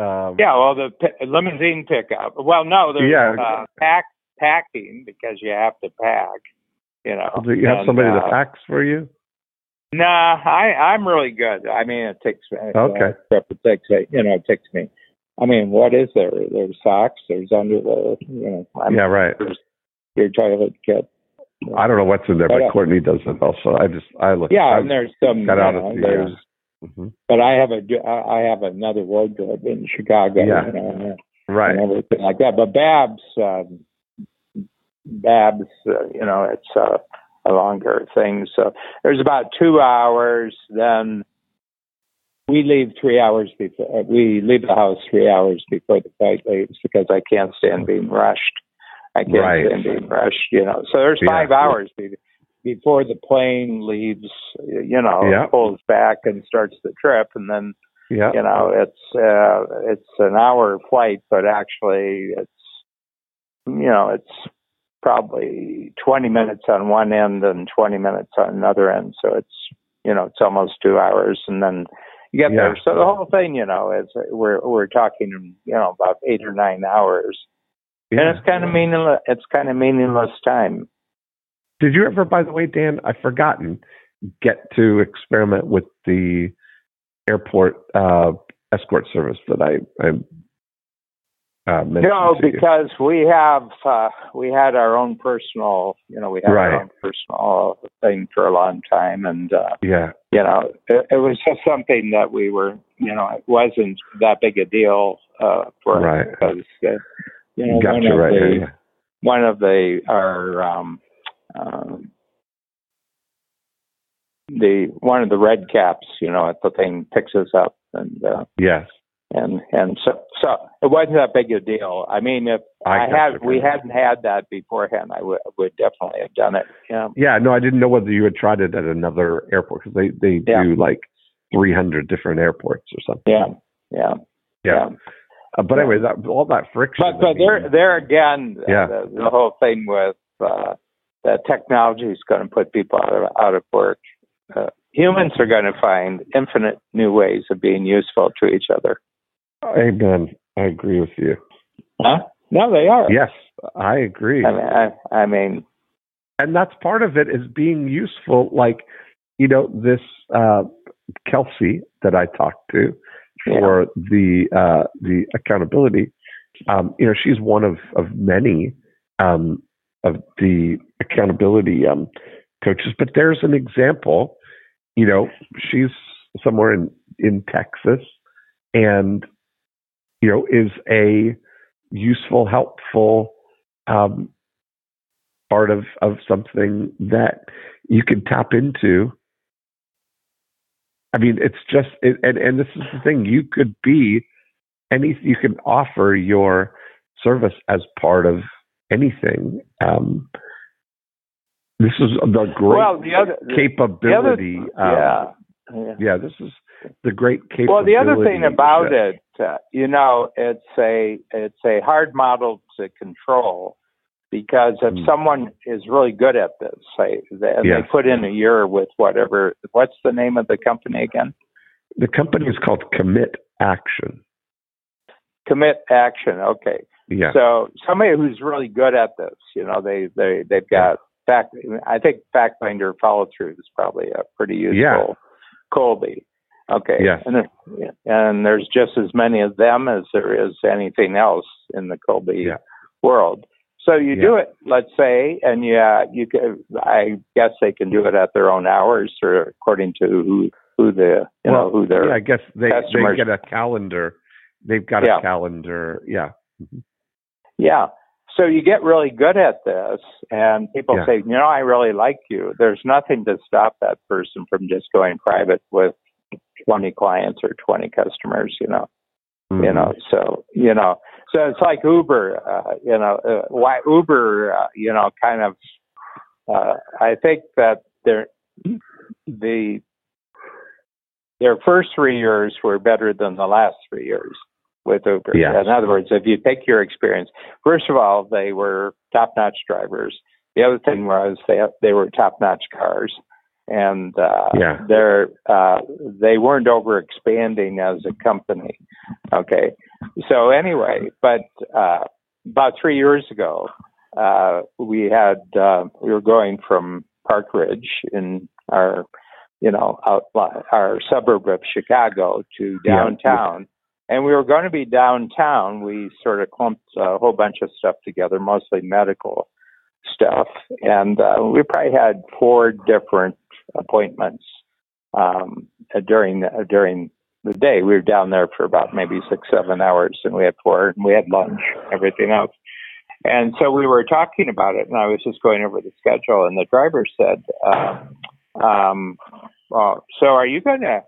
um yeah well the p- limousine pickup well no there's Yeah. uh, pack packing because you have to pack you know do you have and, somebody uh, that packs for you? nah I I'm really good I mean it takes me Okay. uh, it takes you know it takes me I mean what is there there's socks there's underwear you know I'm yeah, right. There's your toilet kit I don't know what's in there, But, but uh, Courtney does it also. I just I look yeah I and there's some got out know, of the there's uh, mhm. but I have a I have another wardrobe in Chicago Yeah. you know, right. and everything like that. But Babs, um, Babs, uh, you know, it's uh, a longer thing. So there's about two hours. Then we leave three hours before we leave the house three hours before the flight leaves because I can't stand being rushed. I can't Right. stand being rushed. You know, so there's Yeah. five hours be- before the plane leaves. You know, Yeah. pulls back and starts the trip, and then Yeah. you know it's uh it's an hour flight but actually it's you know it's probably 20 minutes on one end and 20 minutes on another end so it's you know it's almost 2 hours and then you get Yeah. there so the whole thing you know is we're we're talking you know about 8 or 9 hours yeah. and it's kind of meaningless it's kind of meaningless time Did you ever, by the way, Dan, I've forgotten, get to experiment with the airport uh, escort service that I, I uh, no to you? because we have uh we had our own personal you know we had Right. our own personal thing for a long time and uh Yeah, you know, it, it was just something that we were, you know, it wasn't that big a deal uh, for us Right. because, uh, you know, one of Right. the Yeah, yeah. one of the our um, um, the one of the red caps, you know, the thing picks us up and uh, Yes. And and so so it wasn't that big a deal. I mean, if I I, had we hadn't had that beforehand, I would would definitely have done it. Yeah. Yeah. No, I didn't know whether you had tried it at another airport because they they Yeah. do like 300 different airports or something. Yeah. Yeah. Yeah. Uh, but Yeah. anyway, that all that friction. But I but mean, there there again, Yeah. the, the whole thing with uh, that technology is going to put people out of out of work. Uh, humans are going to find infinite new ways of being useful to each other. Amen. I agree with you. Huh? No, they are. Yes, I agree. I mean, I, I mean, and that's part of it is being useful. Like, you know, this uh, Kelsey that I talked to for the uh, the accountability. Um, you know, she's one of of many um, of the accountability um, coaches. But there's an example. You know, she's somewhere in in Texas, and you know, is a useful, helpful um, part of of something that you can tap into. I mean, it's just, it, and and this is the thing. You could be any, you can offer your service as part of anything. Um, this is the great well, the other capability. the other, um, yeah. yeah. yeah, this is the great capability. Well, the other thing about that- it, uh, you know, it's a it's a hard model to control because if Mm. someone is really good at this, say, they, they put in a year with whatever, what's the name of the company again? the company is called Commit Action. Commit Action. Okay, Yeah. so somebody who's really good at this, you know, they they they've got fact, I think fact finder follow through is probably a pretty useful Yeah. Kolbe. Okay. Yes. And, there- and there's just as many of them as there is anything else in the Kolbe Yeah. world. So you do it, let's say, and yeah, you can, I guess they can do it at their own hours or according to who who the you know who their yeah, I guess they they get a calendar. They've got Yeah. a calendar. Yeah. Mm-hmm. Yeah. So you get really good at this, and people Yeah. say, you know, I really like you. There's nothing to stop that person from just going private with 20 clients or 20 customers, you know. You Mhm. know, so, you know, so it's like Uber, uh, you know, uh, why Uber, uh, you know, kind of, uh, I think that their, the, their first three years were better than the last three years with Uber. Yes. In other words, if you take your experience, first of all, they were top-notch drivers. The other thing was they they were top-notch cars, and uh, Yeah. they're uh, they weren't over expanding as a company. Okay, so anyway, but uh, about three years ago, uh, we had uh, we were going from Park Ridge in our you know out, our suburb of Chicago to Yeah. downtown. And we were going to be downtown. We sort of clumped a whole bunch of stuff together, mostly medical stuff. And uh, we probably had four different appointments um, uh, during uh, during the day. We were down there for about maybe six, seven hours, and we had four, and we had lunch, everything else. And so we were talking about it, and I was just going over the schedule, and the driver said, uh, um, well, "So are you going to?"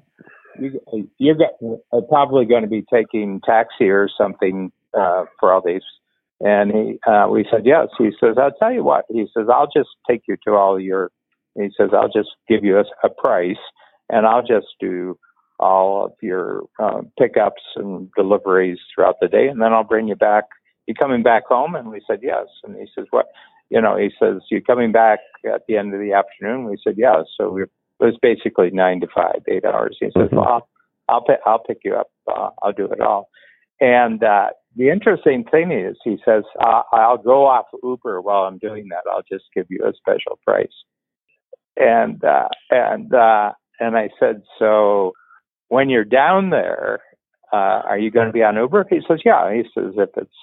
You, you're uh, probably going to be taking taxi or something uh, for all these. And he, uh, we said yes. He says, I'll tell you what. He says, I'll just take you to all your. He says, I'll just give you a, a price, and I'll just do all of your uh, pickups and deliveries throughout the day, and then I'll bring you back. You coming back home? And we said yes. And he says, what? You know, he says, you coming back at the end of the afternoon? We said yes. So we it was basically nine to five, eight hours. He says, Mhm. "Well, I'll I'll, pick, I'll pick you up. Uh, I'll do it all." And uh, the interesting thing is, he says, "I'll go off Uber while I'm doing that. I'll just give you a special price." And uh, and uh, and I said, "So when you're down there, uh, are you going to be on Uber?" He says, "Yeah." He says, "If it's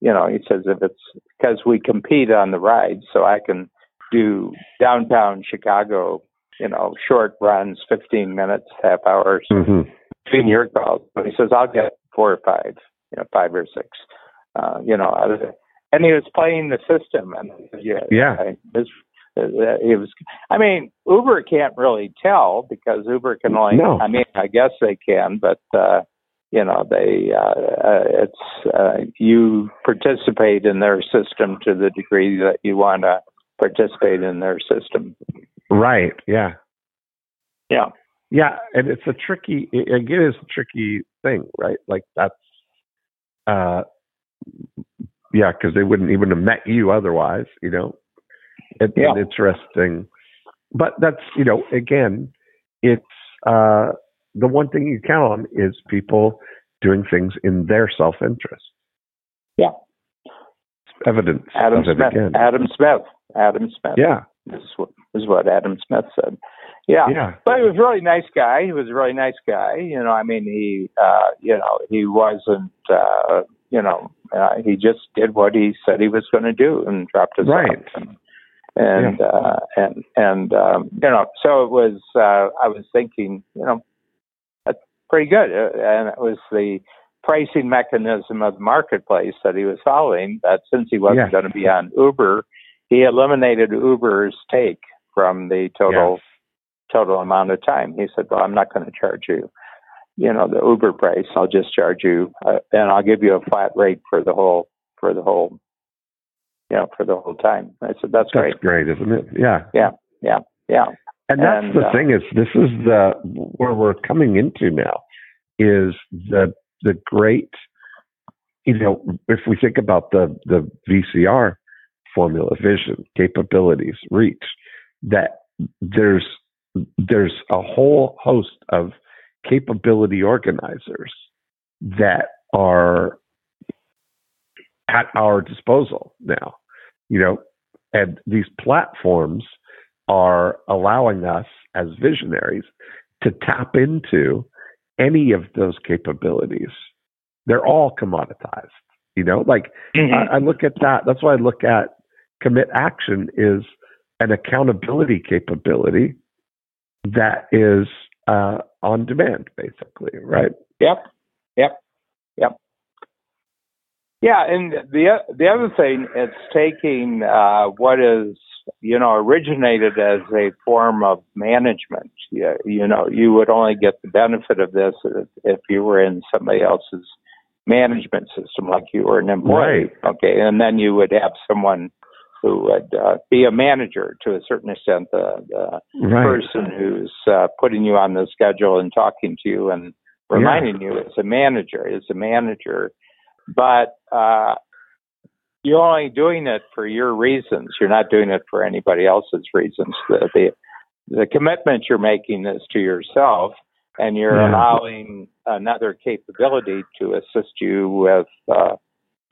you know," he says, "if it's because we compete on the ride, so I can do downtown Chicago." You know, short runs, 15 minutes, half hours Mhm. between your calls. But he says, I'll get four or five, you know, five or six, uh, you know, out of it. And he was playing the system. And yeah, Yeah. I, uh, was, I mean, Uber can't really tell because Uber can only, No. I mean, I guess they can, but, uh, you know, they, uh, uh, it's, uh, you participate in their system to the degree that you want to participate in their system. Right. Yeah. Yeah. Yeah, and it's a tricky. It, again, it's a tricky thing, right? Like that's, uh, yeah, because they wouldn't even have met you otherwise. You know, it's Yeah. an interesting. But that's you know, again, it's uh, the one thing you count on is people doing things in their self-interest. Yeah. Evidence Adam Smith. Adam Smith. Adam Smith. yeah, This is what, this is what Adam Smith said. Yeah. yeah, But he was a really nice guy. He was a really nice guy. You know, I mean, he, uh, you know, he wasn't, uh, you know, uh, he just did what he said he was going to do and dropped his Right. off. And, and, uh, and, and, um, you know, so it was, uh, I was thinking, you know, that's pretty good. Uh, and it was the pricing mechanism of the marketplace that he was following that since he wasn't Yes. going to be on Uber, he eliminated Uber's take from the total Yes. total amount of time. He said, "Well, I'm not going to charge you, you know, the Uber price. I'll just charge you, uh, and I'll give you a flat rate for the whole for the whole, you know, for the whole time." I said, "That's great. that's great, isn't it? Yeah. Yeah. Yeah. Yeah, And that's And, the uh, thing is this is the where we're coming into now is the the great you know if we think about the the VCR formula vision capabilities reach that there's there's a whole host of capability organizers that are at our disposal now you know And these platforms are allowing us as visionaries to tap into any of those capabilities. They're all commoditized. You know, like mm-hmm. I, I look at that. That's why I look at commit action is an accountability capability that is uh, on demand, basically, right? Yep, yep, yep. Yeah, and the the other thing, it's taking uh, what is you know originated as a form of management. You, you know, you would only get the benefit of this if, if you were in somebody else's management system, like you were an employee. Right. Okay, and then you would have someone who would uh, be a manager to a certain extent, the, the right. person who's uh, putting you on the schedule and talking to you and reminding yeah. you as a manager, is a manager. But uh, you're only doing it for your reasons. You're not doing it for anybody else's reasons. The the, the commitment you're making is to yourself, and you're yeah. allowing another capability to assist you with uh,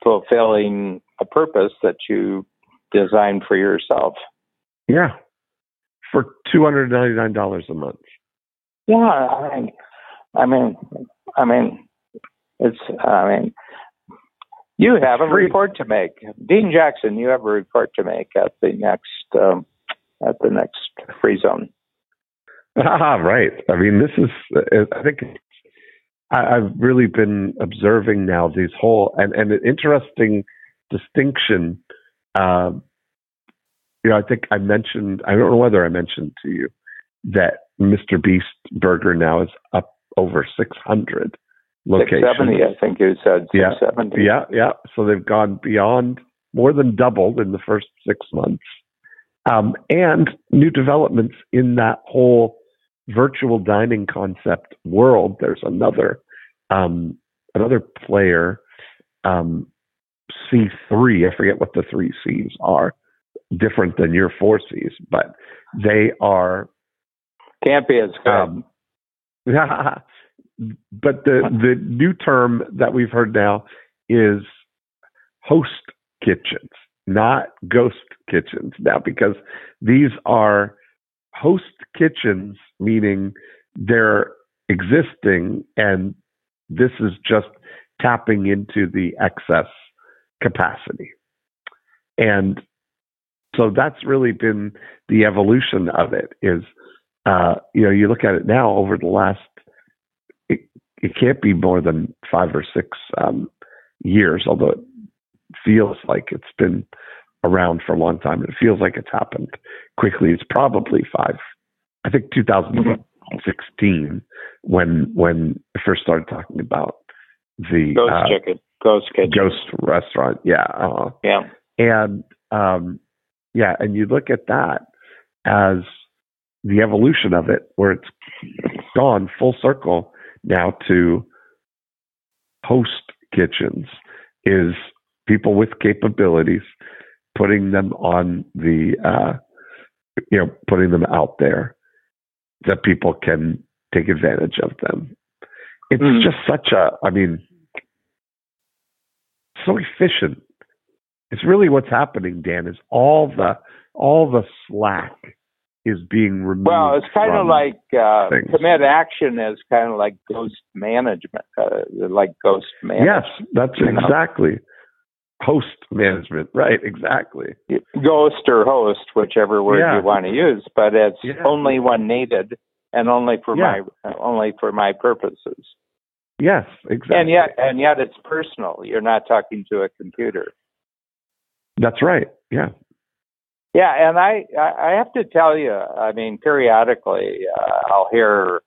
fulfilling a purpose that you designed for yourself. Yeah, for two hundred ninety nine dollars a month. Yeah, I mean, I mean, I mean, it's. I mean, you have a report to make, Dean Jackson. You have a report to make at the next um, at the next free zone. Ah, right. I mean, this is. I think I've really been observing now these whole and and an interesting distinction um, you know, I think I mentioned, I don't know whether I mentioned to you that Mr. Beast Burger now is up over 600 locations. 670, I think you said 670. Yeah, yeah, yeah. So they've gone beyond, more than doubled in the first six months. Um, and new developments in that whole virtual dining concept world. There's another um, another player um, C3, I forget what the three C's are, different than your four C's, but they are. Can't be as good. *laughs* But the, the new term that we've heard now is host kitchens, not ghost kitchens now, because these are host kitchens, meaning they're existing and this is just tapping into the excess capacity. And so that's really been the evolution of it is, uh, you know, you look at it now over the last, it, it can't be more than five or six um, years, although it feels like it's been around for a long time. It feels like it's happened quickly. It's probably five. I think 2016 when when I first started talking about the ghost uh, chicken. Ghost Kitchen. Ghost Restaurant. Yeah. Uh-huh. Yeah. And um, yeah, and you look at that as the evolution of it, where it's gone full circle now to host kitchens, is people with capabilities putting them on the, uh, you know, putting them out there that people can take advantage of them. It's mm. just such a, I mean, so efficient. It's really what's happening, Dan, is all the all the slack is being removed. Well, it's kind of like uh, commit action is kind of like ghost management, uh, like ghost management. Yes, that's exactly. Know? Host management, right? Exactly. Ghost or host, whichever word yeah. you want to use, but it's yeah. only when needed and only for yeah. my only for my purposes. Yes, exactly. And yet, and yet, it's personal. You're not talking to a computer. That's right. Yeah. Yeah, and I I have to tell you, I mean, periodically uh, I'll hear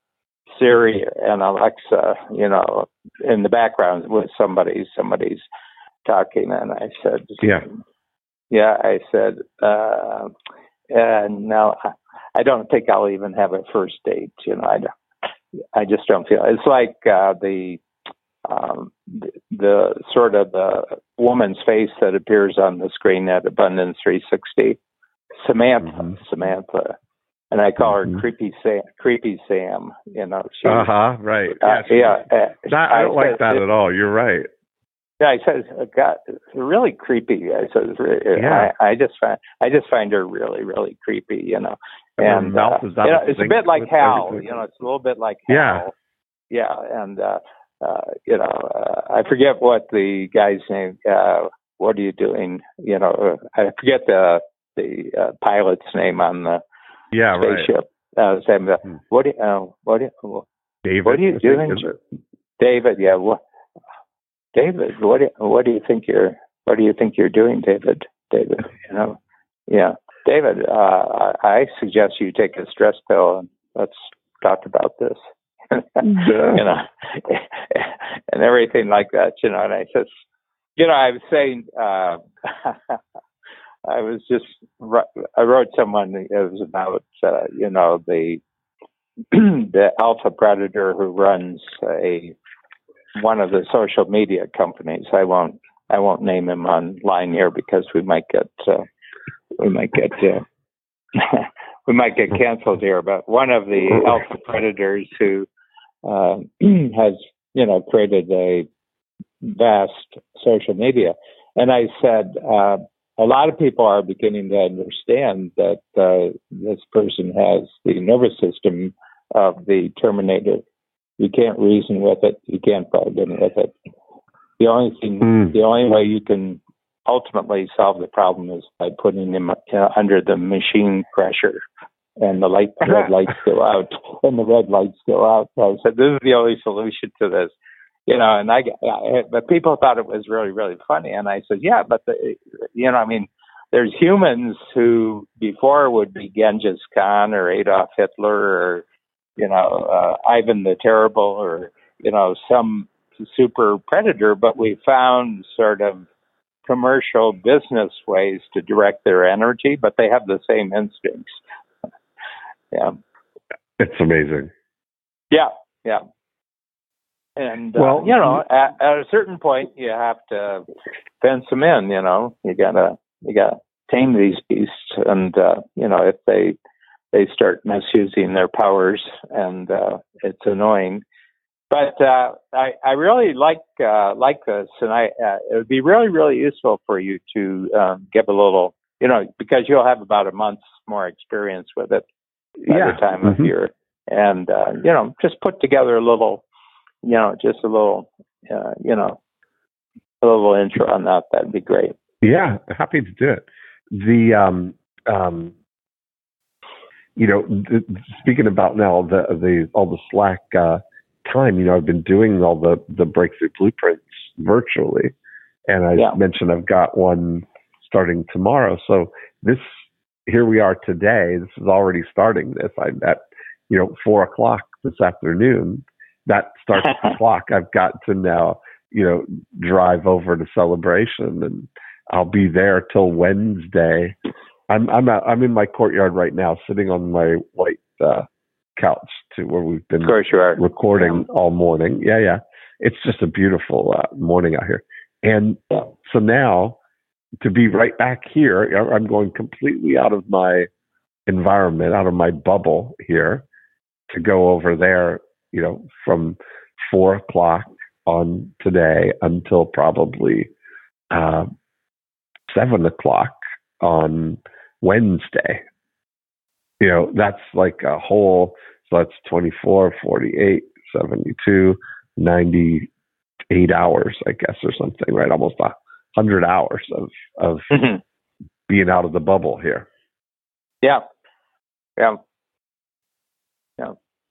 Siri and Alexa, you know, in the background with somebody. Somebody's talking, and I said, yeah, yeah. I said, uh, and now I don't think I'll even have a first date. You know, I don't, I just don't feel it's like uh, the um, the, the sort of the woman's face that appears on the screen at Abundance 360, Samantha, mm-hmm. Samantha, and I call her mm-hmm. Creepy Sam. Creepy Sam, you know. Uh huh. Right. Uh, yeah. Uh, I don't I like that at all. You're right. yeah, I said, God, really creepy. I said, yeah. I, I just find, I just find her really, really creepy, you know. And, uh, you know, it's a bit like Hal, everything. you know, it's a little bit like Hal. Yeah. Yeah. And, uh, uh, you know, uh, I forget what the guy's name, uh, what are you doing? You know, uh, I forget the, the uh, pilot's name on the yeah, spaceship. Right. Uh, saying, uh, hmm. what, do you, uh, what, do you, David, what are you doing? David, yeah. What, David, what do, what do you think you're what do you think you're doing, David? David, you know, yeah, David. Uh, I suggest you take a stress pill and let's talk about this. *laughs* you know, and everything like that. You know, and I just, you know, I was saying, uh, *laughs* I was just, I wrote someone. It was about, uh, you know, the *clears throat* the alpha predator who runs a one of the social media companies. I won't I won't name him online here because we might get uh, we might get uh, *laughs* we might get canceled here. But one of the alpha predators who uh, *clears throat* has you know created a vast social media, and I said. A lot of people are beginning to understand that uh, this person has the nervous system of the Terminator you can't reason with it. You can't bargain with it. The only thing, mm. the only way you can ultimately solve the problem is by putting them uh, under the machine pressure, and the light, the red *laughs* lights go out, and the red lights go out. So I said, this is the only solution to this. You know, and I, I but people thought it was really, really funny, and I said, yeah, but the, you know, I mean, there's humans who before would be Genghis Khan or Adolf Hitler or you know, uh, Ivan the Terrible or, you know, some super predator, but we found sort of commercial business ways to direct their energy, but they have the same instincts. *laughs* yeah. It's amazing. Yeah, yeah. And, well, uh, you know, at, at a certain point, you have to fence them in, you know, you gotta, you gotta tame these beasts. And, uh, you know, if they, they start misusing their powers, and uh, it's annoying. But uh, I, I really like uh, like this, and I uh, it would be really really useful for you to um, give a little, you know, because you'll have about a month's more experience with it by yeah. the time mm-hmm. of year, and uh, you know, just put together a little, you know, just a little, uh, you know, a little intro on that. That'd be great. Yeah, happy to do it. The um, um, you know, th- speaking about now the the all the Slack uh, time, you know, I've been doing all the the breakthrough blueprints virtually, and I yeah. mentioned I've got one starting tomorrow. So this here we are today. This is already starting. This I at you know four o'clock this afternoon. That starts the *laughs* clock. I've got to now you know drive over to celebration and I'll be there till Wednesday I'm I'm out, I'm in my courtyard right now, sitting on my white uh, couch to where we've been recording all morning. Yeah, yeah. It's just a beautiful uh, morning out here, and uh, so now to be right back here, I'm going completely out of my environment, out of my bubble here, to go over there. You know, from four o'clock on today until probably uh, seven o'clock on Wednesday. You know, that's like a whole, so that's 24, 48, 72, 98 hours, I guess, or something, right? Almost a hundred hours of, of mm-hmm. being out of the bubble here. Yeah. Yeah.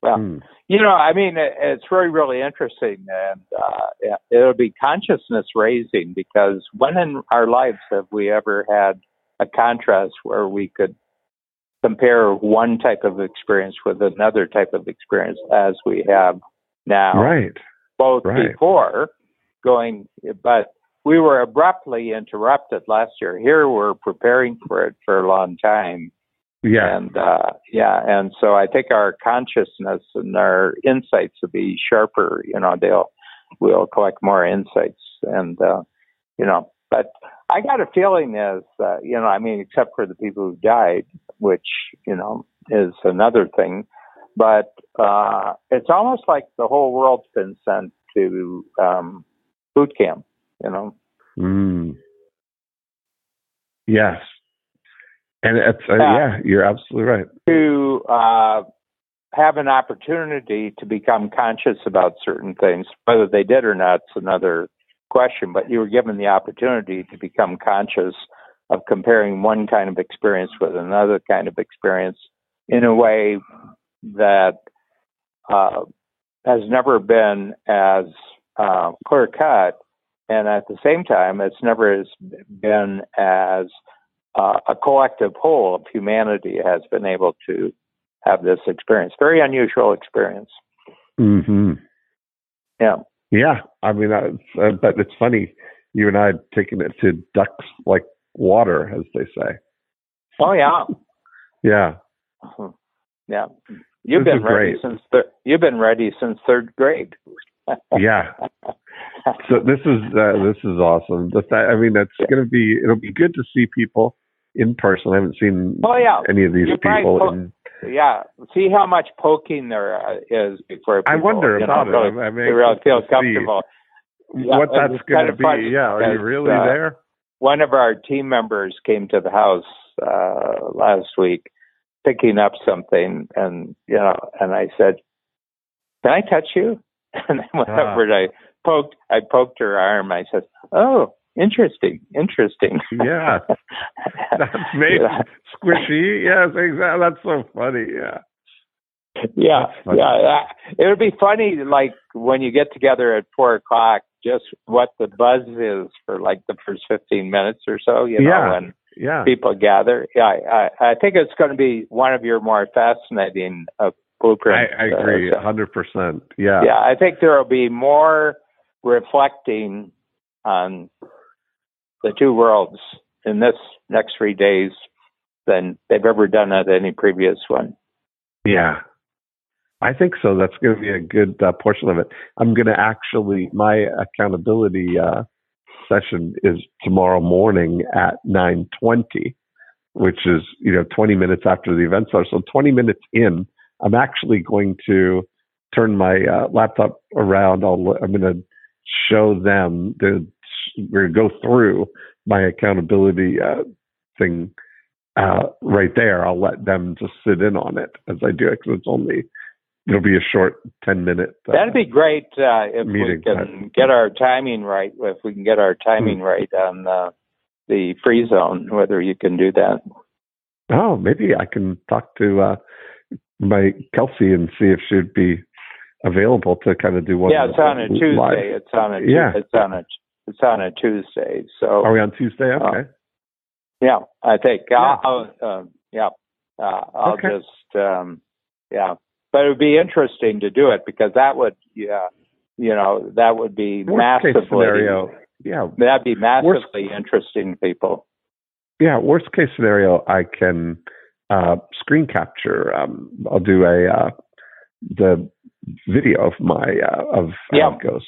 Well, mm. you know, I mean, it, it's really, really interesting, and uh, it'll be consciousness raising because when in our lives have we ever had a contrast where we could compare one type of experience with another type of experience as we have now. Right. Both right. before going, but we were abruptly interrupted last year. Here we're preparing for it for a long time. Yeah. And uh, yeah, and so I think our consciousness and our insights will be sharper. You know, they'll we'll collect more insights, and uh, you know, but I got a feeling is, uh, you know, I mean, except for the people who died, which, you know, is another thing, but uh, it's almost like the whole world's been sent to um, boot camp. You know. Mm. Yes. And it's uh, Yeah. you're absolutely right. to uh, have an opportunity to become conscious about certain things. Whether they did or not is another question, but you were given the opportunity to become conscious of comparing one kind of experience with another kind of experience in a way that uh, has never been as uh, clear cut. And at the same time, it's never been as uh, a collective whole of humanity has been able to have this experience. Very unusual experience. hmm Yeah. Yeah, I mean, uh, it's, uh, but it's funny. You and I had taken it to ducks like water, as they say. Oh yeah. *laughs* Yeah, Yeah. You've This been ready great. since thir- you've been ready since third grade. *laughs* yeah. So this is uh, this is awesome. I mean, it's going to be it'll be good to see people in person. I haven't seen Oh yeah. any of these You're people. po- in, Yeah. See how much poking there uh, is before I wonder about know, really, it. I mean, they really feel comfortable. Yeah, what that's going to be. Yeah, are you really uh, there? one of our team members came to the house uh, last week picking up something and you know and I said, Can I touch you? *laughs* And I went Ah. over and I poked I poked her arm. I said, Oh, interesting, interesting. Yeah, *laughs* that's made Yeah. squishy. Yes, exactly. That's so funny. Yeah. yeah, funny. yeah. It would be funny, like when you get together at four o'clock, just what the buzz is for like the first fifteen minutes or so. You know, Yeah. when Yeah. people gather. Yeah, I, I think it's going to be one of your more fascinating uh, I, blueprints. I agree, Uh, so- hundred percent. Yeah. yeah, I think there will be more reflecting on the two worlds in this next three days than they've ever done at any previous one. Yeah. I think so. That's going to be a good uh, portion of it. I'm going to actually, my accountability uh, session is tomorrow morning at 9:20, which is you know 20 minutes after the event starts. So 20 minutes in, I'm actually going to turn my uh, laptop around. I'll, I'm going to show them the. We're going to go through my accountability uh, thing uh, right there. I'll let them just sit in on it as I do it because it's only it'll be a short 10 minute. Uh, That'd be great uh, if we can get our timing right. If we can get our timing Hmm. right on uh, the free zone, whether you can do that. Oh, maybe I can talk to uh, my Kelsey and see if she'd be available to kind of do one. yeah, it's on a live. Tuesday. It's on a Yeah. It's on a it's on a Tuesday. So Are we on Tuesday? Uh, Okay. yeah, I think Yeah. I'll, I'll uh, yeah uh, I'll Okay. just um, yeah, but it would be interesting to do it because that would yeah you know that would be Worst case massively scenario. Yeah. that'd be massively interesting people. Yeah. Worst case scenario, I can uh, screen capture. Um, I'll do a uh, the video of my uh, of how it goes.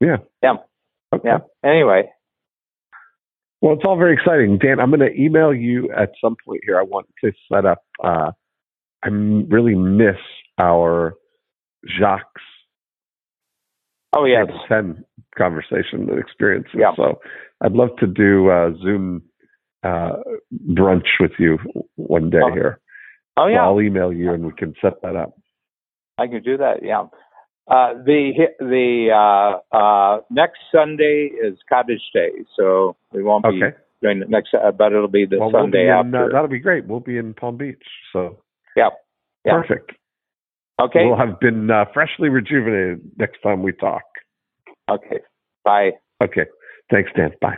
Yeah. Yeah. Okay. Yeah. Anyway, Well, it's all very exciting, Dan. I'm going to email you at some point here. I want to set up. Uh, I m- really miss our Jacques oh yes, ten conversation and experiences. Yeah. So I'd love to do uh, Zoom uh, brunch with you one day Oh, here. oh So yeah, I'll email you and we can set that up. I can do that. Yeah. Uh, the the uh, uh, next Sunday is Cottage Day, so we won't be Okay. doing it next, uh, but it'll be the Well, we'll Sunday be in, uh, after. that'll be great. We'll be in Palm Beach. So Yeah. Yeah. perfect. okay. We'll have been uh, freshly rejuvenated next time we talk. okay. Bye. Okay. Thanks, Dan. Bye.